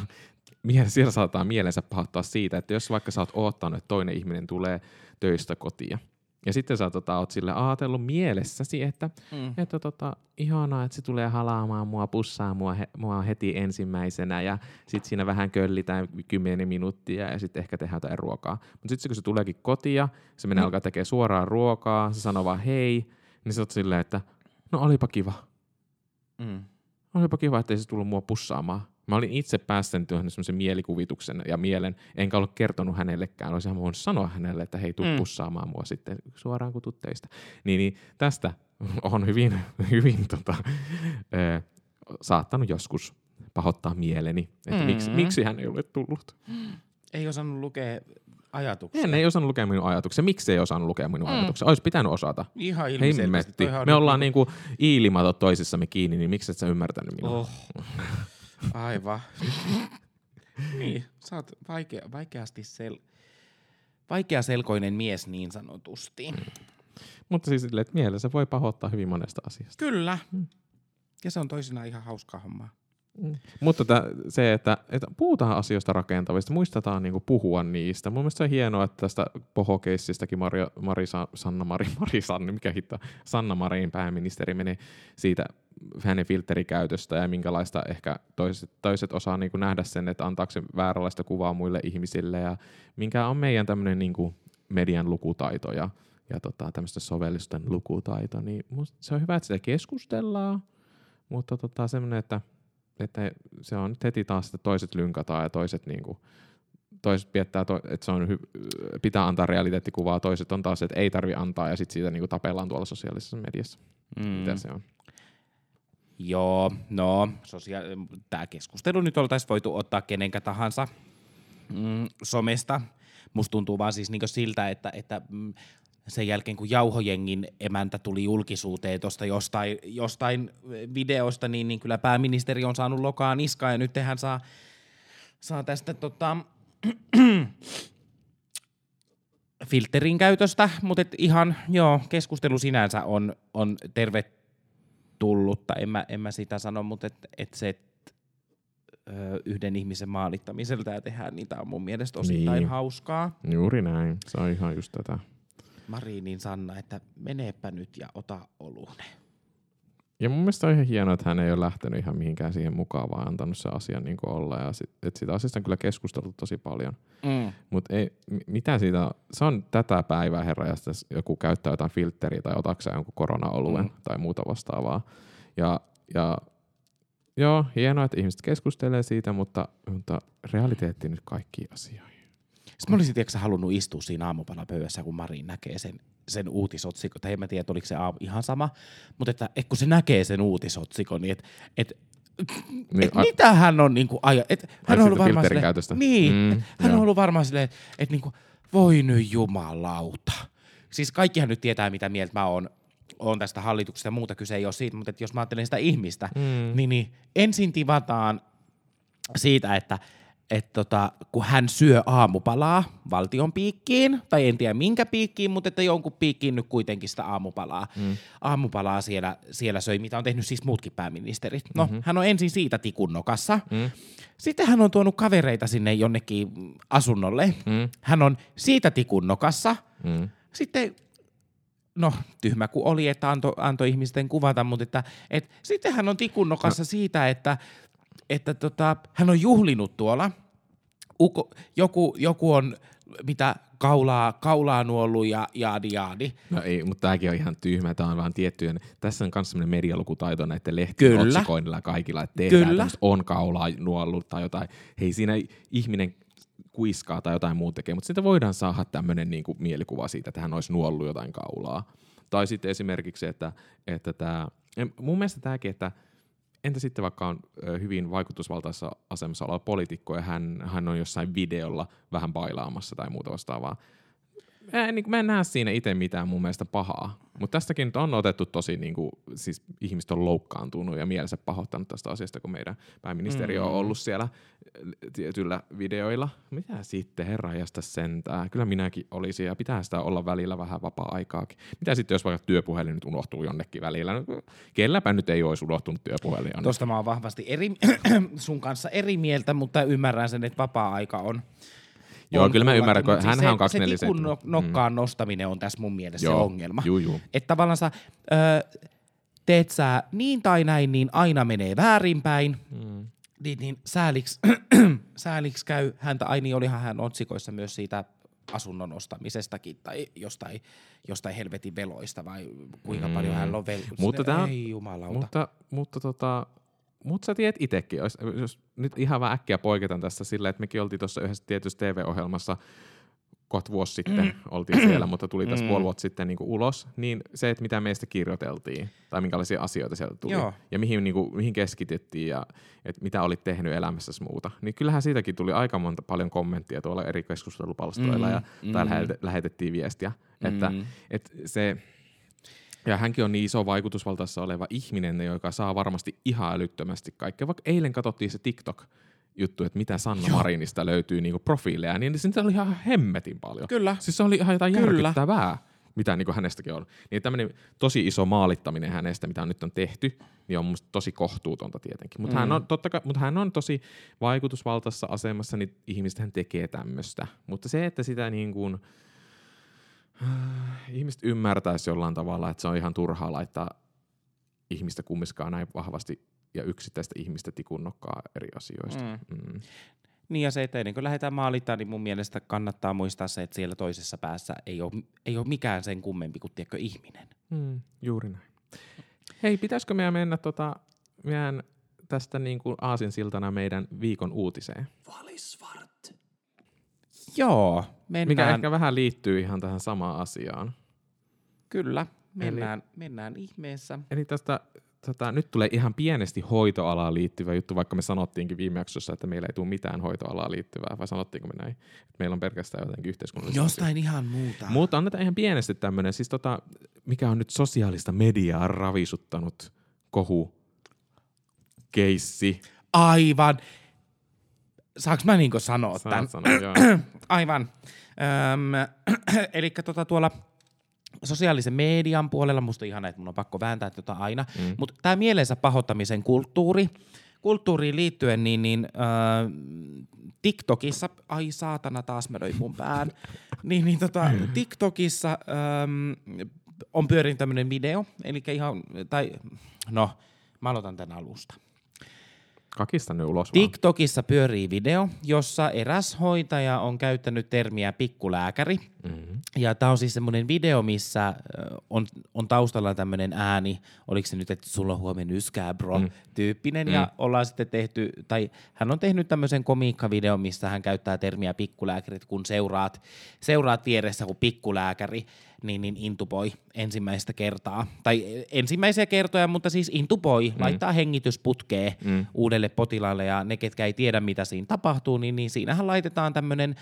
siellä saattaa mielensä pahoittaa siitä, että jos vaikka sä oot oottanut, että toinen ihminen tulee töistä kotia, ja sitten sä tota, oot sille ajatellut mielessäsi, että, Mm. että tota, ihanaa, että se tulee halaamaan mua, pussaa mua, he, mua heti ensimmäisenä, ja sitten siinä vähän köllitään kymmenen minuuttia, ja sitten ehkä tehdään jotain ruokaa. Mutta sitten kun se tuleekin kotia, se menee Mm. alkaa tekemään suoraan ruokaa, se sanoo vaan hei, niin sä oot silleen, että no olipa kiva. Mm. Olipa kiva, että ei se tullut mua pussaamaan. Mä olin itse päästänyt tuohon semmoisen mielikuvituksen ja mielen, enkä ollut kertonut hänellekään. Olisinhan voinut sanoa hänelle, että hei, tuu Mm. pussaamaan mua sitten suoraan kun tuut töistä. Niin, niin tästä on hyvin, hyvin tota, ö, saattanut joskus pahoittaa mieleni, että Mm. miksi, miksi hän ei ole tullut. Ei osannut lukea ajatuksia. Hän ei osannut lukea minun ajatuksia. Miksi ei osannut lukea minun Mm. ajatuksia? Olisi pitänyt osata. Ihan ilmiselvästi. Me ollaan niinku iilimatot toisissamme kiinni, niin miksi et sä ymmärtänyt minua? Oh. Aivan. niin, sä oot vaikea, vaikeasti sel... vaikeaselkoinen mies niin sanotusti. Mm. Mutta siis silleen, että mielessä voi pahoittaa hyvin monesta asiasta. Kyllä. Ja se on toisinaan ihan hauskaa hommaa. Mutta tä, se, että, että puhutaan asioista rakentavasti, muistetaan niinku puhua niistä. Mun mielestä se on hienoa, että tästä pohokeissistäkin Maria, Marisa, Sanna Mari, Mari Sanni, mikä hitto, Sanna Marin pääministeri meni siitä hänen filterikäytöstä ja minkälaista ehkä toiset, toiset osaa niinku nähdä sen, että antaako se vääränlaista kuvaa muille ihmisille ja minkä on meidän tämmöinen niinku median lukutaito ja, ja tota, tämmöisten sovellusten lukutaito, niin se on hyvä, että sitä keskustellaan, mutta tota, semmoinen, että että se on nyt heti taas, että toiset lynkataan ja toiset niinku, toiset piettää, to, että se on hy, pitää antaa realiteettikuvaa, toiset on taas, että ei tarvi antaa ja sitten siitä niinku tapellaan tuolla sosiaalisessa mediassa. Mm. Mitä se on? Joo, no, sosia- tämä keskustelu nyt oltaisiin voitu ottaa kenenkä tahansa mm, somesta. Musta tuntuu vaan siis niinku siltä, että, että mm, sen jälkeen kun Jauhojengin emäntä tuli julkisuuteen tuosta jostain, jostain videosta, niin, niin kyllä pääministeri on saanut lokaa niskaa ja nyt hän saa, saa tästä tota, filterin käytöstä, mutta et ihan joo, keskustelu sinänsä on, on tervetullutta, en mä, en mä sitä sano, mutta et, et se, et, ö, yhden ihmisen maalittamiselta ja tehdään, niin tämä on mun mielestä osittain Niin. hauskaa. Juuri näin, se on ihan just tätä. Marinin Sanna, että meneepä nyt ja ota olune. Ja mun mielestä on ihan hienoa, että hän ei ole lähtenyt ihan mihinkään siihen mukaan, vaan antanut se asia niin kuin olla. Ja sit, että siitä asiasta on kyllä keskusteltu tosi paljon. Mm. Mutta mitä siitä, se on tätä päivää herra, jos tässä joku käyttää jotain filtteriä tai otaksä jonkun korona-oluen Mm. mm. tai muuta vastaavaa. Ja, ja joo, hienoa, että ihmiset keskustelee siitä, mutta, mutta realiteetti nyt kaikkiin asioihin. Sitten mä olisin tiedätkö, halunnut istua siinä aamupalapöydässä, kun Marin näkee sen, sen uutisotsikon. Tai en mä tiedä, oliko se aamu, ihan sama. Mutta että, et kun se näkee sen uutisotsikon, niin että et, Niin, et a- mitä hän on niinku aja, et hän on ollut varmaan silleen, käytöstä. niin, Mm, mm, hän on joo. ollut varmaan silleen, että et niinku, voi nyt jumalauta. Siis kaikkihan nyt tietää, mitä mieltä mä oon, oon tästä hallituksesta ja muuta kyse ei ole siitä, mutta et jos mä ajattelen sitä ihmistä, Mm. niin, niin ensin tivataan siitä, että et tota, kun hän syö aamupalaa valtion piikkiin, tai en tiedä minkä piikkiin, mutta että jonkun piikkiin nyt kuitenkin sitä aamupalaa. Mm. Aamupalaa siellä, siellä söi, mitä on tehnyt siis muutkin pääministerit. No, mm-hmm. hän on ensin siitä tikunnokassa. Mm. Sitten hän on tuonut kavereita sinne jonnekin asunnolle. Mm. Hän on siitä tikunnokassa. Mm. Sitten no tyhmä kuin oli, että antoi anto ihmisten kuvata, mutta että, et, sitten hän on tikunnokassa siitä, että, että tota, hän on juhlinut tuolla. Uko, joku, joku on mitä kaulaa, kaulaa nuollut ja jaadi jaadi. No ei, mutta tämäkin on ihan tyhmä. Tämä on vaan tiettyjen, tässä on myös sellainen medialukutaito näiden lehtien Kyllä. otsikoinnilla kaikilla, että tehdään Kyllä. on kaulaa nuollut tai jotain. Hei, siinä ihminen kuiskaa tai jotain muuta tekee, mutta siitä voidaan saada tämmöinen niin kuin mielikuva siitä, että hän olisi nuollut jotain kaulaa. Tai sitten esimerkiksi että, että tämä, mun mielestä tämäkin, että entä sitten vaikka on hyvin vaikutusvaltaisessa asemassa oleva poliitikko ja hän, hän on jossain videolla vähän bailaamassa tai muuta vastaavaa. Mä en, niin, mä en näe siinä itse mitään mun mielestä pahaa. Mutta tästäkin on otettu tosi, niin kuin, siis ihmiset on loukkaantunut ja mielensä pahoittanut tästä asiasta, kun meidän pääministeri mm. on ollut siellä tietyillä videoilla. Mitä sitten, herra jästä sentää? Kyllä minäkin olisin ja pitää sitä olla välillä vähän vapaa-aikaakin. Mitä sitten, jos vaikka työpuhelin nyt unohtuu jonnekin välillä? No, kelläpä nyt ei olisi unohtunut työpuhelin jonnekin. Tuosta mä oon vahvasti eri, sun kanssa eri mieltä, mutta ymmärrän sen, että vapaa-aika on. Joo, on kyllä mä ymmärrän, kun siis hänhän on se, 247. Se tikun no- nokkaan nostaminen on tässä mun mielestä se ongelma. Juu, juu. Että tavallaan sä, ö, teet sä niin tai näin, niin aina menee väärinpäin. Mm. Niin, niin sääliks, sääliks käy häntä, ai niin olihan hän otsikoissa myös siitä asunnon ostamisestakin tai jostain, jostain helvetin veloista vai kuinka mm. paljon hän on vel... Mutta Ei jumalauta. Mutta, mutta tota, mutta sä tiedät itsekin, jos, jos nyt ihan vähän äkkiä poiketan tästä silleen, että mekin oltiin tuossa yhdessä tietyssä TV-ohjelmassa kohta vuosi sitten oltiin siellä, mutta tuli tässä puoli vuotta sitten niin kuin ulos, niin se, että mitä meistä kirjoiteltiin tai minkälaisia asioita sieltä tuli Joo. ja mihin, niin kuin, mihin keskityttiin ja että mitä olit tehnyt elämässäsi muuta, niin kyllähän siitäkin tuli aika monta paljon kommenttia tuolla eri keskustelupalstoilla Mm, ja mm. lähetet- lähetettiin viestiä, että, Mm. että se ja hänkin on niin iso vaikutusvaltaissa oleva ihminen, joka saa varmasti ihan älyttömästi kaikkea. Vaikka eilen katsottiin se TikTok, juttu, että mitä Sanna Joo. Marinista löytyy niinku profiileja, niin sitä oli ihan hemmetin paljon. Kyllä. Siis se oli ihan jotain Kyllä. järkyttävää, mitä niinku hänestäkin on. Niin tämmöinen tosi iso maalittaminen hänestä, mitä nyt on tehty, niin on musta tosi kohtuutonta tietenkin. Mutta mm. hän, on, totta kai, mutta hän on tosi vaikutusvaltaisessa asemassa, niin ihmiset hän tekee tämmöistä. Mutta se, että sitä niin kuin, ihmiset ymmärtäisi jollain tavalla, että se on ihan turhaa laittaa ihmistä kummiskaan näin vahvasti ja yksittäistä ihmistä tikunnokkaa eri asioista. Mm. Mm. Niin ja se, että ennen kuin lähdetään maalittaa, niin mun mielestä kannattaa muistaa se, että siellä toisessa päässä ei ole, ei ole mikään sen kummempi kuin tiedätkö, ihminen. Mm, juuri näin. Hei, pitäisikö meidän mennä tota, meidän tästä niin kuin aasinsiltana meidän viikon uutiseen? Valisvart. Joo, mennään. Mikä ehkä vähän liittyy ihan tähän samaan asiaan. Kyllä, mennään, mennään ihmeessä. Eli tästä, tota, nyt tulee ihan pienesti hoitoalaan liittyvä juttu, vaikka me sanottiinkin viime jaksossa, että meillä ei tule mitään hoitoalaan liittyvää, vai sanottiinko me näin? Että meillä on pelkästään jotenkin yhteiskunnallisia asioita. Jostain ihan muuta. Mutta annetaan ihan pienesti tämmöinen, siis tota, mikä on nyt sosiaalista mediaa ravisuttanut kohu keissi. Aivan. Saanko mä niinku sanoa tämän? Saat sanoa, joo. Aivan. Öm, eli tota tuolla sosiaalisen median puolella, musta on ihana, että mun on pakko vääntää tota aina, mm. mutta tämä mielensä pahoittamisen kulttuuri, kulttuuriin liittyen, niin, niin äh, TikTokissa, ai saatana taas mä löin mun pään, niin, niin tota, TikTokissa ähm, on pyörinyt tämmöinen video, eli ihan, tai no, mä aloitan tämän alusta. Kakista ne ulos vaan. TikTokissa pyörii video, jossa eräs hoitaja on käyttänyt termiä pikkulääkäri. Mm-hmm. Ja tämä on siis semmoinen video, missä on, on taustalla tämmöinen ääni, oliko se nyt, että sulla on huomenna yskää bro, mm. tyyppinen. Mm. Ja ollaan sitten tehty, tai hän on tehnyt tämmöisen komiikkavideon, missä hän käyttää termiä pikkulääkärit, kun seuraat, seuraat vieressä kuin pikkulääkäri, niin, niin intupoi ensimmäistä kertaa. Tai ensimmäisiä kertoja, mutta siis intupoi, mm. laittaa hengitysputkeen mm. uudelle potilaalle ja ne, ketkä ei tiedä, mitä siinä tapahtuu, niin, niin siinähän laitetaan tämmöinen,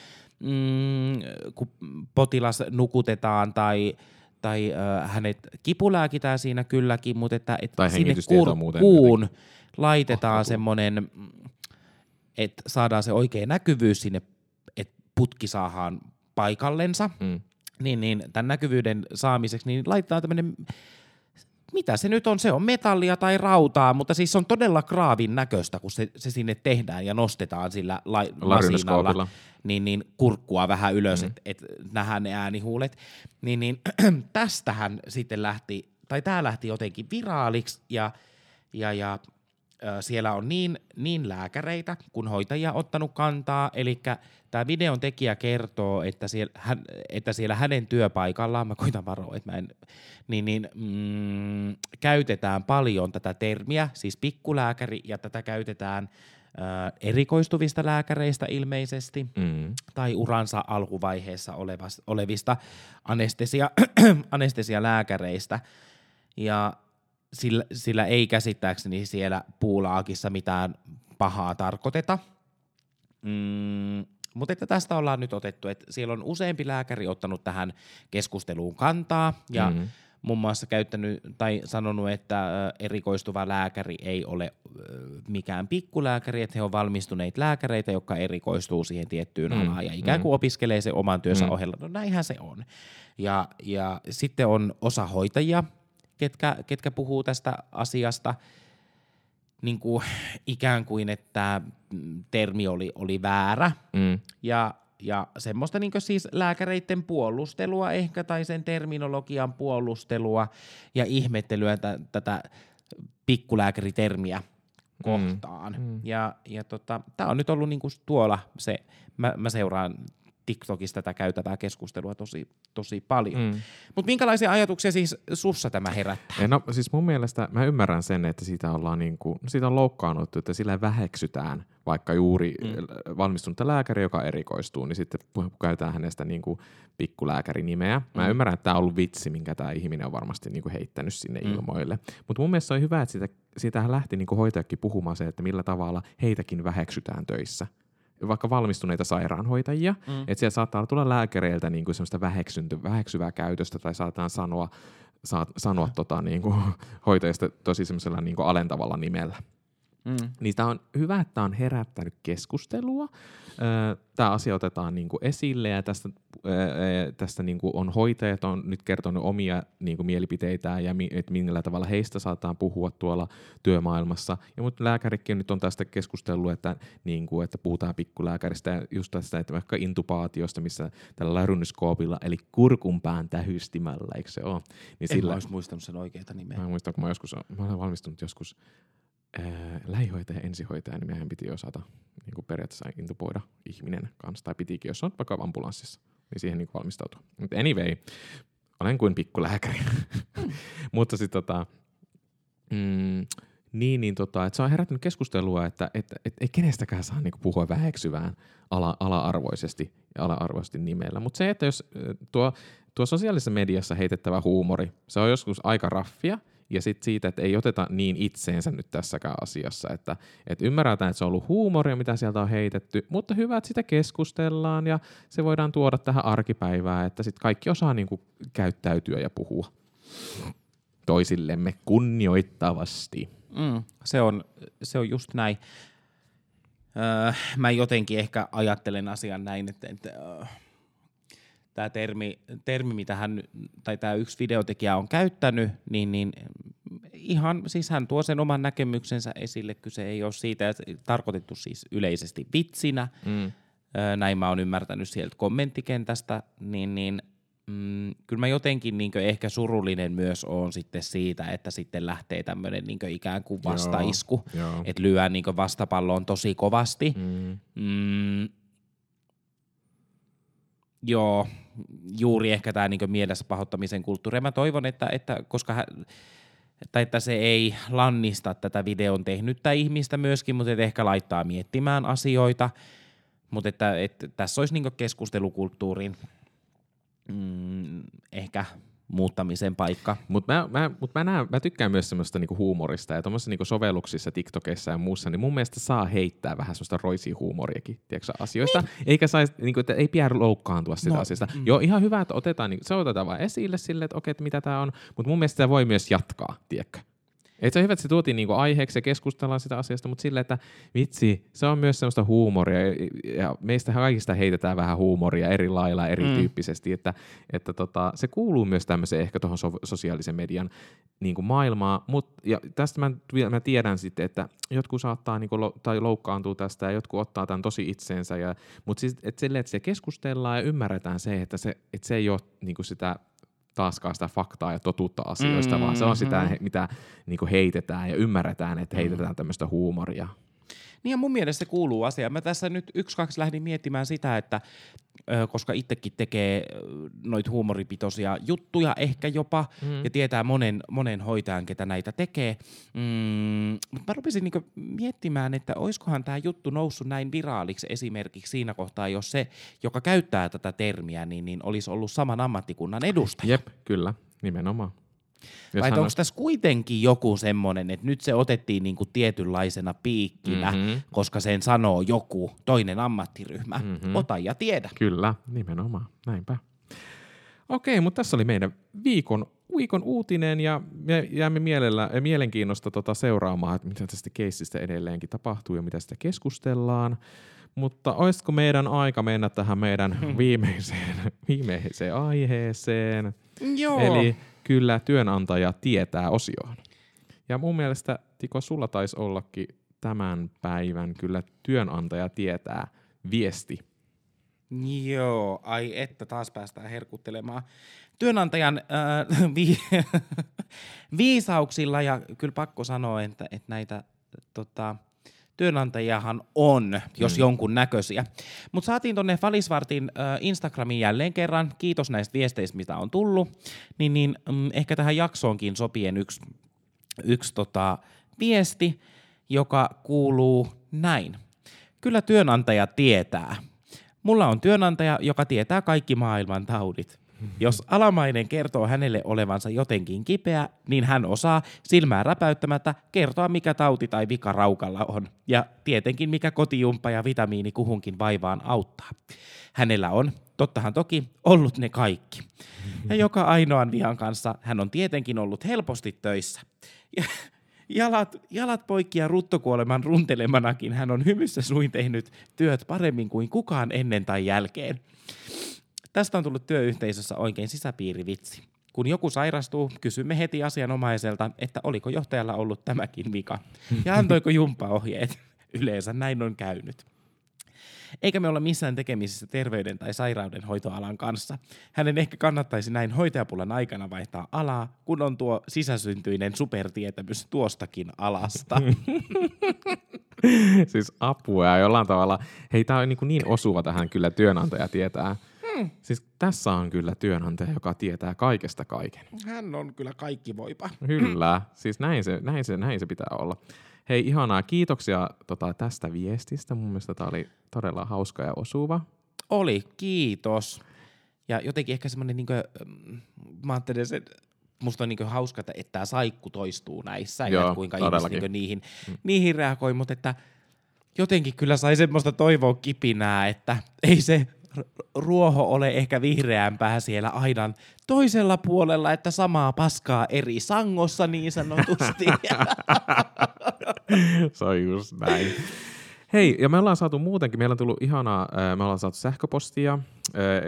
mm, kun potilas nukutetaan tai tai äh, hänet kipulääkitään siinä kylläkin, mutta että, että Tai sinne muuten kurkkuun laitetaan semmoinen, että saadaan se oikea näkyvyys sinne, että putki saadaan paikallensa, Mm. niin, niin tämän näkyvyyden saamiseksi, niin laitetaan tämmöinen, mitä se nyt on, se on metallia tai rautaa, mutta siis se on todella kraavin näköistä, kun se, se sinne tehdään ja nostetaan sillä la, lasinalla, niin, niin kurkkua vähän ylös, Mm. että et nähdään ne äänihuulet. Niin, niin tästähän sitten lähti, tai tämä lähti jotenkin viraaliksi ja, ja, ja siellä on niin, niin lääkäreitä kuin hoitajia ottanut kantaa, eli tämä videon tekijä kertoo, että siellä, hän, että siellä hänen työpaikallaan, mä koitan varoa, että mä en, niin, niin mm, käytetään paljon tätä termiä, siis pikkulääkäri, ja tätä käytetään ö, erikoistuvista lääkäreistä ilmeisesti, Mm. tai uransa alkuvaiheessa olevas, olevista anestesia, anestesialääkäreistä. Ja sillä, sillä ei käsittääkseni siellä puulaakissa mitään pahaa tarkoiteta. Mm, mutta että tästä ollaan nyt otettu, että siellä on useampi lääkäri ottanut tähän keskusteluun kantaa ja Mhm. mm. muun muassa käyttänyt tai sanonut, että erikoistuva lääkäri ei ole mikään pikkulääkäri, että he on valmistuneita lääkäreitä, jotka erikoistuu siihen tiettyyn Mm, mm. alaan ja ikään kuin opiskelee sen oman työnsä mm. ohella. No näinhän se on. Ja, ja sitten on osa hoitajia, ketkä, ketkä puhuu tästä asiasta niin kuin, ikään kuin, että mm, termi oli, oli väärä. Mm. Ja, ja semmoista niin siis lääkäreiden puolustelua ehkä, tai sen terminologian puolustelua ja ihmettelyä t- tätä pikkulääkäritermiä kohtaan. Mm. Ja, ja tota, tämä on nyt ollut niinku tuolla se, mä, mä seuraan TikTokissa tätä käytävää keskustelua tosi, tosi paljon. Mm. Mutta minkälaisia ajatuksia siis sussa tämä herättää? Ja no siis mun mielestä mä ymmärrän sen, että siitä, ollaan niin kuin, siitä on loukkaannuttu, että sillä väheksytään vaikka juuri mm. valmistunutta lääkäri, joka erikoistuu, niin sitten käytetään hänestä niin kuin pikkulääkärinimeä. Mä mm. ymmärrän, että tämä on ollut vitsi, minkä tämä ihminen on varmasti niin kuin heittänyt sinne mm. ilmoille. Mutta mun mielestä on hyvä, että siitä, siitähän lähti niin kuin hoitajakin puhumaan se, että millä tavalla heitäkin väheksytään töissä vaikka valmistuneita sairaanhoitajia, mm. että siellä saattaa tulla lääkäreiltä niin kuin semmoista väheksyvää käytöstä tai saataan sanoa, saat, sanoa tota, niin kuin, hoitajista tosi semmoisella niin kuin alentavalla nimellä. Mm. Niin tämä on hyvä, että tämä on herättänyt keskustelua. Tämä asia otetaan niin kuin esille ja tästä, tästä niin kuin on hoitajat on nyt kertonut omia niin kuin mielipiteitään ja mi, että millä tavalla heistä saataan puhua tuolla työmaailmassa. Ja mutta lääkärikin nyt on tästä keskustellut, että, niin kuin, että puhutaan pikkulääkäristä ja just tästä, että vaikka intubaatiosta, missä tällä larynyskoopilla, eli kurkunpään tähystimällä, eikö se ole? Niin en sillä, mä olisi muistanut sen oikeita nimeä. Mä muistan, kun mä, joskus, mä olen valmistunut joskus lähihoitaja ja ensihoitaja, niin meidän piti osata niin kuin periaatteessa intuboida ihminen kanssa, tai pitikin, jos on vaikka ambulanssissa, niin siihen niin valmistautua. Mutta anyway, olen kuin pikkulääkäri. Mutta sitten tota, mm, niin, niin tota, että se on herättänyt keskustelua, että et, et, ei kenestäkään saa niinku puhua väheksyvään ala, ala-arvoisesti ja ala-arvoisesti nimellä. Mutta se, että jos tuo, tuo sosiaalisessa mediassa heitettävä huumori, se on joskus aika raffia – ja sitten siitä, että ei oteta niin itseensä nyt tässäkään asiassa, että, että ymmärretään, että se on ollut huumoria, mitä sieltä on heitetty, mutta hyvä, että sitä keskustellaan ja se voidaan tuoda tähän arkipäivään, että sitten kaikki osaa niin kuin käyttäytyä ja puhua toisillemme kunnioittavasti. Mm, se, on, se on just näin. Öö, mä jotenkin ehkä ajattelen asian näin, että, että öö, tämä termi, termi, mitä hän, tai tämä yksi videotekijä on käyttänyt, niin, niin ihan, siis hän tuo sen oman näkemyksensä esille, kyse ei ole siitä, että tarkoitettu siis yleisesti vitsinä, mm. näin mä oon ymmärtänyt sieltä kommenttikentästä, niin, niin mm, kyllä mä jotenkin niin ehkä surullinen myös on sitten siitä, että sitten lähtee tämmöinen niin ikään kuin vastaisku, että lyö niin vastapalloon tosi kovasti. Mm. Mm, Joo, juuri ehkä tämä niinku mielessä pahoittamisen kulttuuri. Mä toivon, että, että koska hän, tai että se ei lannista tätä videon tehnyttä ihmistä myöskin, mutta ehkä laittaa miettimään asioita. Mutta että, että tässä olisi niinku keskustelukulttuurin mm, ehkä muuttamisen paikka. Mutta mä, mä, mut mä, näen, mä tykkään myös semmoista niinku huumorista ja tuommoisissa niinku sovelluksissa, TikTokissa ja muussa, niin mun mielestä saa heittää vähän semmoista roisia huumoriakin tiedätkö, asioista, niin. eikä saisi, niinku, että ei pidä loukkaantua sitä no. asiasta. Mm. Joo, ihan hyvä, että otetaan, niinku, se otetaan vaan esille sille, että okei, että mitä tämä on, mutta mun mielestä sitä voi myös jatkaa, tiedätkö? Et se on hyvä, että se tuotiin niinku aiheeksi ja keskustellaan sitä asiasta, mutta silleen, että vitsi, se on myös semmoista huumoria ja meistä kaikista heitetään vähän huumoria eri lailla, erityyppisesti, mm. että, että tota, se kuuluu myös tämmöiseen ehkä tuohon so- sosiaalisen median niinku maailmaan, mut, ja tästä mä, mä tiedän sitten, että jotkut saattaa niinku lo- tai loukkaantua tästä ja jotkut ottaa tämän tosi itseensä, ja, mutta siis, että että se keskustellaan ja ymmärretään se, että se, että se ei ole niinku sitä taaskaan sitä faktaa ja totuutta asioista, mm-hmm. vaan se on sitä, mm-hmm. mitä niin kuin heitetään ja ymmärretään, että heitetään mm. tämmöistä huumoria. Niin ja mun mielestä se kuuluu asiaan. Mä tässä nyt yksi, kaksi lähdin miettimään sitä, että koska itsekin tekee noita huumoripitoisia juttuja ehkä jopa, mm. ja tietää monen, monen hoitajan, ketä näitä tekee. Mm, mutta mä rupesin niinku miettimään, että oiskohan tämä juttu noussut näin viraaliksi esimerkiksi siinä kohtaa, jos se, joka käyttää tätä termiä, niin, niin olisi ollut saman ammattikunnan edustaja. Jep, kyllä, nimenomaan. Vai onko tässä kuitenkin joku semmoinen, että nyt se otettiin niinku tietynlaisena piikkinä, mm-hmm. koska sen sanoo joku toinen ammattiryhmä. Mm-hmm. Ota ja tiedä. Kyllä, nimenomaan. Näinpä. Okei, mutta tässä oli meidän viikon, viikon uutinen ja me jäämme mielellä, mielenkiinnosta tota seuraamaan, että mitä tästä keissistä edelleenkin tapahtuu ja mitä sitä keskustellaan. Mutta olisiko meidän aika mennä tähän meidän viimeiseen, viimeiseen aiheeseen? Joo. Eli kyllä työnantaja tietää osioon. Ja mun mielestä, Tiko, sulla taisi ollakin tämän päivän kyllä työnantaja tietää viesti. Joo, ai että taas päästään herkuttelemaan työnantajan äh, vi- viisauksilla ja kyllä pakko sanoa, että, että näitä tota, työnantajahan on, jos mm. jonkun näköisiä. Mutta saatiin tonne Falisvartin äh, Instagramiin jälleen kerran, kiitos näistä viesteistä, mitä on tullut, niin, niin mm, ehkä tähän jaksoonkin sopien yksi, yksi tota, viesti, joka kuuluu näin. Kyllä työnantaja tietää. Mulla on työnantaja, joka tietää kaikki maailman taudit. Jos alamainen kertoo hänelle olevansa jotenkin kipeä, niin hän osaa silmää räpäyttämättä kertoa, mikä tauti tai vika raukalla on. Ja tietenkin, mikä kotijumppa ja vitamiini kuhunkin vaivaan auttaa. Hänellä on, tottahan toki, ollut ne kaikki. Ja joka ainoan vihan kanssa hän on tietenkin ollut helposti töissä. Ja jalat, jalat poikki ja ruttokuoleman runtelemanakin hän on hymyssä suin tehnyt työt paremmin kuin kukaan ennen tai jälkeen. Tästä on tullut työyhteisössä oikein sisäpiirivitsi. Kun joku sairastuu, kysymme heti asianomaiselta, että oliko johtajalla ollut tämäkin vika. Ja antoiko jumppaohjeet. Yleensä näin on käynyt. Eikä me olla missään tekemisissä terveyden tai sairaudenhoitoalan kanssa. Hänen ehkä kannattaisi näin hoitajapulan aikana vaihtaa alaa, kun on tuo sisäsyntyinen supertietämys tuostakin alasta. siis apua ja jollain tavalla, hei tää on niin, niin osuva tähän kyllä työnantaja tietää. Hmm. Siis tässä on kyllä työnantaja, joka tietää kaikesta kaiken. Hän on kyllä kaikki voipa. Kyllä, siis näin se, näin se, näin se pitää olla. Hei, ihanaa. Kiitoksia tota, tästä viestistä. Mun mielestä tämä oli todella hauska ja osuva. Oli, kiitos. Ja jotenkin ehkä semmoinen, niin kuin, mä ajattelin, että musta on niin hauska, että, että tämä saikku toistuu näissä Joo, ja kuinka ihmiset niin niihin, mm. niihin reagoi, mutta että jotenkin kyllä sai semmoista toivoa kipinää, että ei se ruoho ole ehkä vihreämpää siellä aidan toisella puolella, että samaa paskaa eri sangossa niin sanotusti. Se on just näin. Hei, ja me ollaan saatu muutenkin, meillä on tullut ihanaa, me ollaan saatu sähköpostia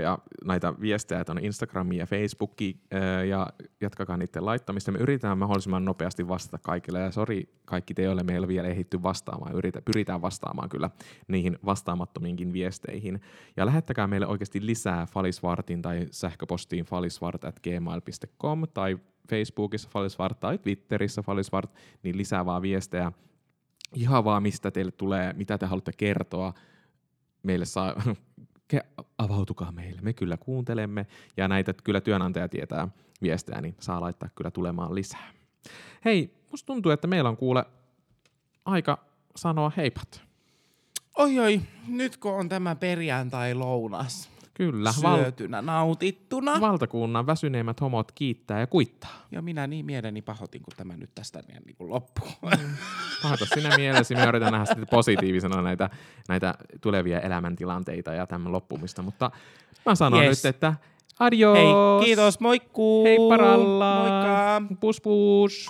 ja näitä viestejä tuonne Instagramiin ja Facebookiin, ja jatkakaa niiden laittamista. Me yritetään mahdollisimman nopeasti vastata kaikille, ja sori kaikki te, joille meillä vielä ehditty vastaamaan, yritä, pyritään vastaamaan kyllä niihin vastaamattomiinkin viesteihin. Ja lähettäkää meille oikeasti lisää Falisvartin tai sähköpostiin falisvart.gmail.com tai Facebookissa Falisvart tai Twitterissä Falisvart, niin lisää vaan viestejä – ihan vaan mistä teille tulee, mitä te haluatte kertoa. Meille saa, avautukaa meille, me kyllä kuuntelemme ja näitä kyllä työnantaja tietää viestejä, niin saa laittaa kyllä tulemaan lisää. Hei, musta tuntuu, että meillä on kuule aika sanoa heipat. Oi oi, nyt kun on tämä perjantai-lounas, Kyllä. Syötynä, val- nautittuna. Valtakunnan väsyneimmät homot kiittää ja kuittaa. Ja minä niin mieleni pahoitin, kun tämä nyt tästä niin, niin kuin loppuu. Pahata sinä mielesi. Me yritän nähdä sitten positiivisena näitä, näitä tulevia elämäntilanteita ja tämän loppumista. Mutta mä sanon yes. nyt, että adios. Hei, kiitos, moikkuu. Hei paralla. Moikka. Pus pus.